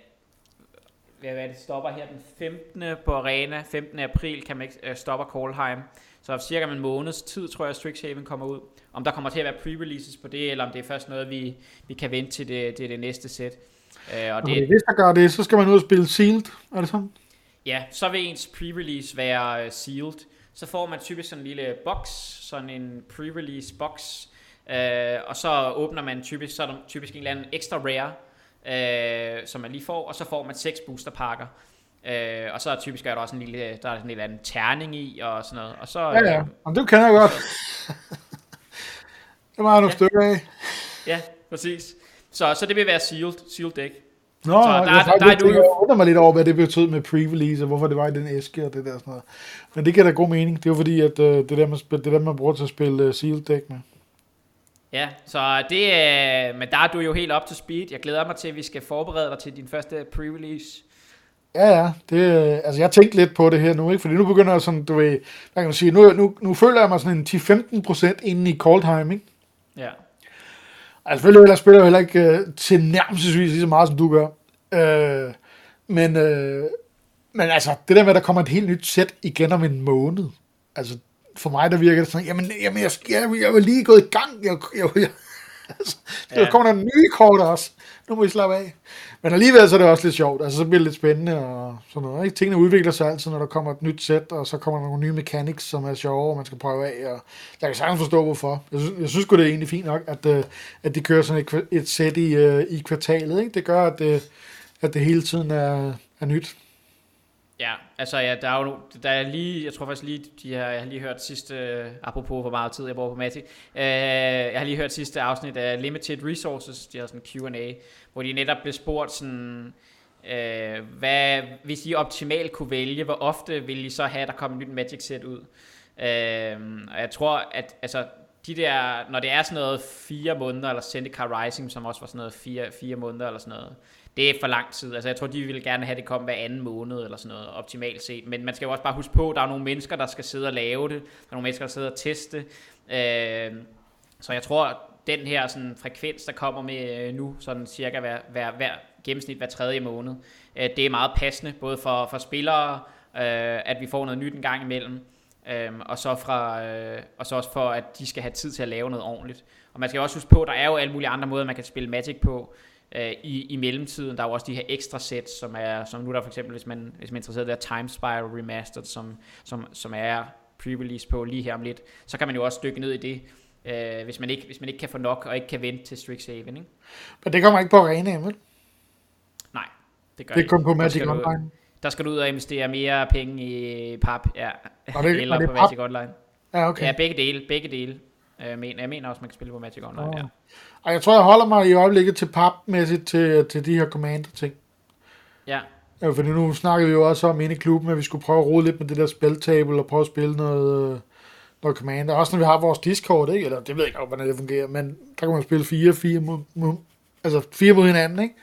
hvad er det, stopper her den 15. på Arena. 15. april kan man ikke, øh, stopper Kohlheim. Så cirka om en måneds tid, tror jeg, Strixhaven kommer ud. Om der kommer til at være pre-releases på det, eller om det er først noget, vi, vi kan vente til det, det, det næste sæt. Øh, og det, hvis der gør det, så skal man ud og spille Sealed, er det sådan? Ja, så vil ens pre-release være uh, Sealed. Så får man typisk sådan en lille box, sådan en pre-release box, uh, og så åbner man typisk, så er der typisk en eller anden ekstra rare, uh, som man lige får, og så får man seks boosterpakker. Øh, og så er typisk er der også en lille, der er sådan en eller anden terning i, og sådan noget. Og så, ja, ja, og det kender jeg godt. det var nogle ja. stykker af. Ja, præcis. Så, så det vil være sealed, sealed deck. Nå, så der, jeg, der, der, der, jeg undrer mig lidt over, hvad det betød med pre-release, og hvorfor det var i den æske og det der sådan noget. Men det giver da god mening. Det er jo fordi, at uh, det, er der, man, det er der, man bruger til at spille uh, sealed deck med. Ja, så det er, men der er du jo helt op til speed. Jeg glæder mig til, at vi skal forberede dig til din første pre-release. Ja, ja. Det, altså, jeg tænkte lidt på det her nu, ikke? Fordi nu begynder jeg sådan, du ved, hvad kan man sige, nu, nu, nu føler jeg mig sådan en 10-15% inde i Coldheim, ikke? Ja. Altså, selvfølgelig jeg spiller jeg heller ikke uh, til nærmest lige så meget, som du gør. Uh, men, uh, men altså, det der med, at der kommer et helt nyt sæt igen om en måned. Altså, for mig, der virker det sådan, jamen, jamen jeg, jeg, jeg var lige gået i gang. Jeg, jeg, jeg, altså, ja. Der kommer der nye kort også. Nu må I slappe af. Men alligevel så er det også lidt sjovt. Altså, så bliver det lidt spændende og sådan noget. Ikke? Tingene udvikler sig altid, når der kommer et nyt sæt, og så kommer der nogle nye mechanics, som er sjove, og man skal prøve af. Og jeg kan sagtens forstå, hvorfor. Jeg synes, jeg synes det er egentlig fint nok, at, øh, at de kører sådan et, et sæt i, øh, i kvartalet. Ikke? Det gør, at det, at det hele tiden er, er nyt. Ja, altså ja, der er jo der er lige, jeg tror faktisk lige, de her, jeg har lige hørt sidste, øh, apropos hvor meget tid jeg bruger på Matic, øh, jeg har lige hørt sidste afsnit af Limited Resources, de har sådan en Q&A, hvor de netop blev spurgt sådan, øh, hvad, hvis I optimalt kunne vælge, hvor ofte ville I så have, at der kom et nyt Magic set ud? Øh, og jeg tror, at altså, de der, når det er sådan noget fire måneder, eller Zendikar Rising, som også var sådan noget fire, fire måneder, eller sådan noget, det er for lang tid. Altså jeg tror, de ville gerne have det kom hver anden måned eller sådan noget, optimalt set. Men man skal jo også bare huske på, at der er nogle mennesker, der skal sidde og lave det. Der er nogle mennesker, der sidder og teste. Øh, så jeg tror, den her sådan, frekvens, der kommer med øh, nu, sådan cirka hver, hver, hver gennemsnit hver tredje måned, øh, det er meget passende, både for, for spillere, øh, at vi får noget nyt en gang imellem, øh, og, så fra, øh, og så også for, at de skal have tid til at lave noget ordentligt. Og man skal også huske på, at der er jo alle mulige andre måder, man kan spille Magic på øh, i, i mellemtiden. Der er jo også de her ekstra sets, som er, som nu der for eksempel, hvis man, hvis man er interesseret der er Time Spiral Remastered, som, som, som er pre-release på lige her om lidt, så kan man jo også dykke ned i det, øh, hvis, man ikke, hvis man ikke kan få nok, og ikke kan vente til Strixhaven, ikke? Men det kommer ikke på Arena, vel? Nej, det gør det. Det kommer på Magic Online. Ud, der skal du ud og investere mere penge i pap, ja, det, eller det på Magic Online. Ja, okay. Ja, begge dele, begge dele. Jeg mener, jeg mener også, man kan spille på Magic Online, oh. ja. Og jeg tror, jeg holder mig i øjeblikket til papmæssigt til, til de her commander-ting. Ja. Ja, fordi nu snakkede vi jo også om inde i klubben, at vi skulle prøve at rode lidt med det der spiltable og prøve at spille noget, noget commander. Også når vi har vores Discord, ikke? Eller det ved jeg ikke, hvordan det fungerer, men der kan man spille fire, fire mod, mod, altså fire mod hinanden, ikke?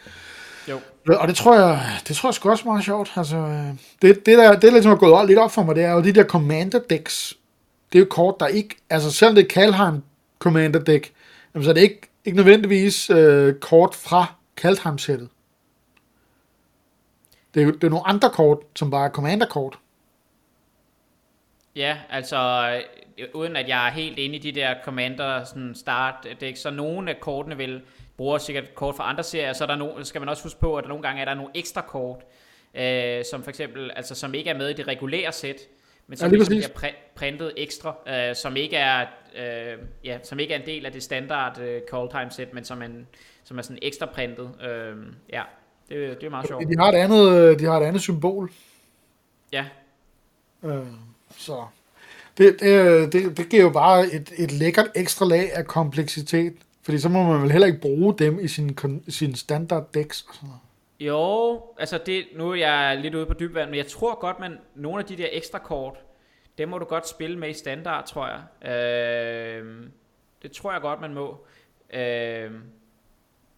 Jo. Og det tror jeg, det tror jeg sgu også meget sjovt. Altså, det, det, der, det er ligesom er gået lidt op for mig, det er jo de der commander decks. Det er jo kort, der ikke, altså selvom det er Kalheim commander deck, så er det ikke ikke nødvendigvis øh, kort fra Kaldheim-sættet. Det er, det er nogle andre kort, som bare er commander-kort. Ja, altså uden at jeg er helt inde i de der commander sådan start, det er ikke så nogle af kortene vil bruger sikkert kort fra andre serier, så er der no, skal man også huske på, at der nogle gange er der nogle ekstra kort, øh, som for eksempel, altså som ikke er med i det regulære sæt, men som ja, ligesom bliver pr- printet ekstra, øh, som ikke er øh, ja, som ikke er en del af det standard øh, call time set, men som, en, som er sådan ekstra printet. Øh, ja, det, det er meget sjovt. De har et andet, de har et andet symbol. Ja. Øh, så det, det, det, det giver jo bare et, et lækkert ekstra lag af kompleksitet, fordi så må man vel heller ikke bruge dem i sin, sin standard decks og sådan noget. Jo, altså det, nu er jeg lidt ude på dybvand, men jeg tror godt, man nogle af de der ekstra kort, dem må du godt spille med i standard, tror jeg. Øh, det tror jeg godt, man må. Øh,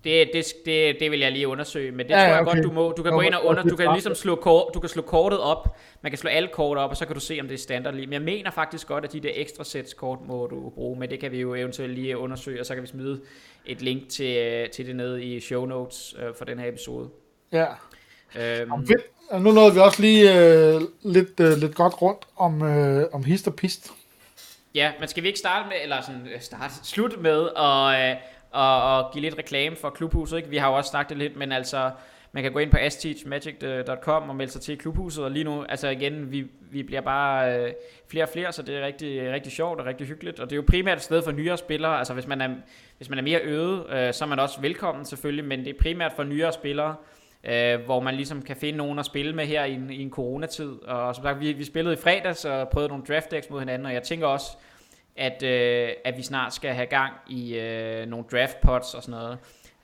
det, det, det, det vil jeg lige undersøge, men det ja, tror jeg okay. godt, du må. Du kan gå ind og under, du kan ligesom slå, kort, du kan slå kortet op, man kan slå alle kort op, og så kan du se, om det er standard lige. Men jeg mener faktisk godt, at de der ekstra sets kort må du bruge, men det kan vi jo eventuelt lige undersøge, og så kan vi smide et link til, til det nede i show notes øh, for den her episode. Ja. Øhm, fedt. Nu nåede vi også lige øh, lidt, øh, lidt godt rundt om, øh, om hist og pist. Ja, men skal vi ikke starte med, eller sådan, øh, starte, slutte med at, øh, og, og give lidt reklame for klubhuset. Ikke? Vi har jo også snakket lidt, men altså, man kan gå ind på asteachmagic.com øh, og melde sig til klubhuset, og lige nu, altså igen, vi, vi bliver bare øh, flere og flere, så det er rigtig, rigtig sjovt og rigtig hyggeligt, og det er jo primært et sted for nyere spillere, altså hvis man er, hvis man er mere øde, øh, så er man også velkommen selvfølgelig, men det er primært for nyere spillere, øh, hvor man ligesom kan finde nogen at spille med her i en, i en coronatid, og som sagt, vi, vi spillede i fredags og prøvede nogle draft decks mod hinanden, og jeg tænker også, at, øh, at vi snart skal have gang i øh, nogle draft pots og sådan noget.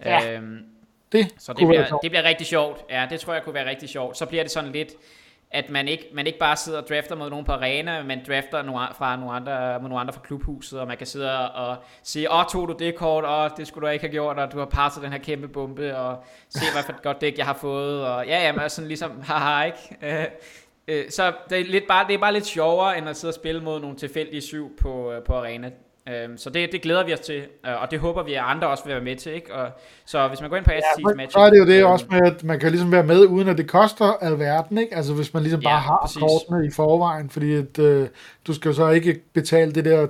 Ja, øhm, det så det bliver, det bliver rigtig sjovt. Ja, det tror jeg kunne være rigtig sjovt. Så bliver det sådan lidt, at man ikke, man ikke bare sidder og drafter mod nogen på arena, men drafter nogle, fra nogle andre, med nogle andre fra klubhuset, og man kan sidde og sige, åh, tog du det kort, åh, det skulle du ikke have gjort, og du har passet den her kæmpe bombe, og se, hvad for et godt dæk jeg har fået, og ja, ja, men sådan ligesom, haha, ikke? Øh, så det er, lidt bare, det er bare lidt sjovere, end at sidde og spille mod nogle tilfældige syv på, øh, på arena. Øh, så det, det glæder vi os til, øh, og det håber vi, at andre også vil være med til. Ikke? Og, så hvis man går ind på ST's ja, match... Så er det jo det øh, også med, at man kan ligesom være med, uden at det koster alverden. Ikke? Altså hvis man ligesom ja, bare har præcis. kortene i forvejen, fordi at, øh, du skal jo så ikke betale det der,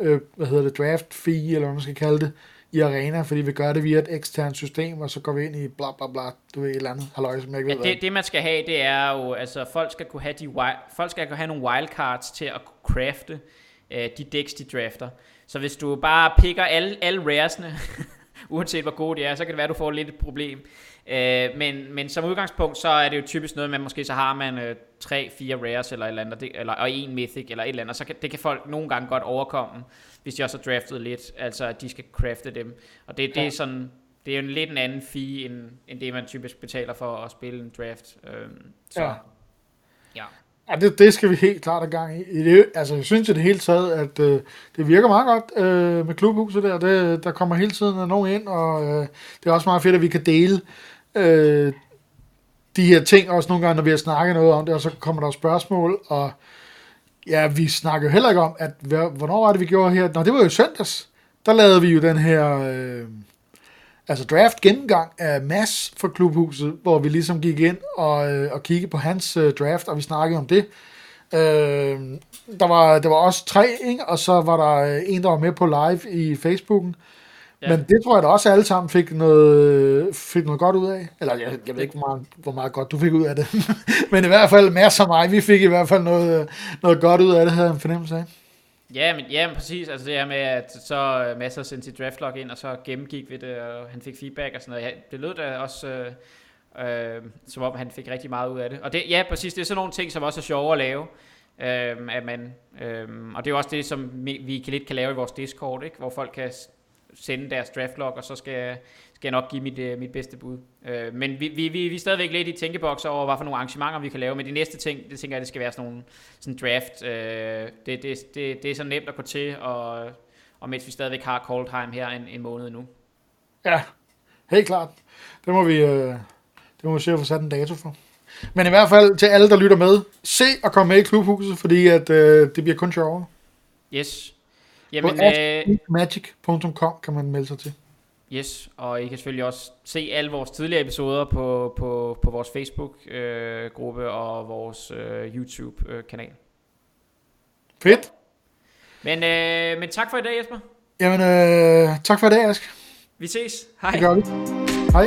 øh, hvad hedder det, draft fee, eller hvad man skal kalde det, i arena, fordi vi gør det via et eksternt system, og så går vi ind i bla bla bla, du ved, et eller andet halløj, som jeg ikke ved. Ja, det, det, man skal have, det er jo, altså folk skal kunne have, de folk skal kunne have nogle wildcards til at crafte øh, de decks, de drafter. Så hvis du bare picker alle, alle raresne, uanset hvor gode de er, så kan det være, at du får lidt et problem. Øh, men, men som udgangspunkt, så er det jo typisk noget, man måske så har man øh, 3-4 rares eller et eller andet, det, eller, og en mythic eller et eller andet, og så kan, det kan folk nogle gange godt overkomme hvis de også har draftet lidt, altså at de skal crafte dem. Og det, det ja. er sådan, det er jo en lidt en anden fee, end, end det man typisk betaler for at spille en draft. Øhm, så, ja. ja. Ja, det, det skal vi helt klart have gang i. Det, altså, jeg synes i det hele taget, at øh, det virker meget godt øh, med klubhuset der. Det, der kommer hele tiden nogen ind, og øh, det er også meget fedt, at vi kan dele øh, de her ting, også nogle gange, når vi har snakket noget om det, og så kommer der spørgsmål, og Ja, vi snakker jo heller ikke om, at hvornår var det, vi gjorde her? Nå, det var jo søndags. Der lavede vi jo den her øh, altså draft gennemgang af Mass for klubhuset, hvor vi ligesom gik ind og, øh, og kiggede på hans øh, draft, og vi snakkede om det. Øh, der, var, der var også tre, ikke? og så var der øh, en, der var med på live i Facebooken, Ja. Men det tror jeg da også, at alle sammen fik noget, fik noget godt ud af. Eller jeg, jeg ved ikke, hvor meget, hvor meget godt du fik ud af det. men i hvert fald masser af mig. Vi fik i hvert fald noget, noget godt ud af det, havde jeg en fornemmelse af. Ja, men, ja, men præcis. Altså det her med, at så øh, masser sendte sit draftlog ind, og så gennemgik vi det, og han fik feedback og sådan noget. Ja, det lød da også... Øh, øh, som om han fik rigtig meget ud af det. Og det, ja, præcis, det er sådan nogle ting, som også er sjove at lave. Øh, at man, øh, og det er også det, som vi, vi lidt kan lave i vores Discord, ikke? hvor folk kan sende deres draftlog, og så skal, skal jeg nok give mit, uh, mit bedste bud. Uh, men vi, vi, vi, vi er stadigvæk lidt i tænkebokser over, hvad for nogle arrangementer vi kan lave, men de næste ting, det tænker jeg, det skal være sådan nogle sådan draft. Uh, det, det, det, det er så nemt at gå til, og, og mens vi stadigvæk har cold time her en, en måned nu. Ja, helt klart. Det må vi, uh, det må vi se at få sat en dato for. Men i hvert fald til alle, der lytter med, se og komme med i klubhuset, fordi at, uh, det bliver kun sjovere. Yes. Jamen, øh, magic.com kan man melde sig til. Yes, og I kan selvfølgelig også se alle vores tidligere episoder på, på, på vores Facebook-gruppe øh, og vores øh, YouTube-kanal. Fedt. Men, øh, men tak for i dag, Jesper. Jamen, øh, tak for i dag, Ask. Vi ses. Hej. Det gør vi. Hej.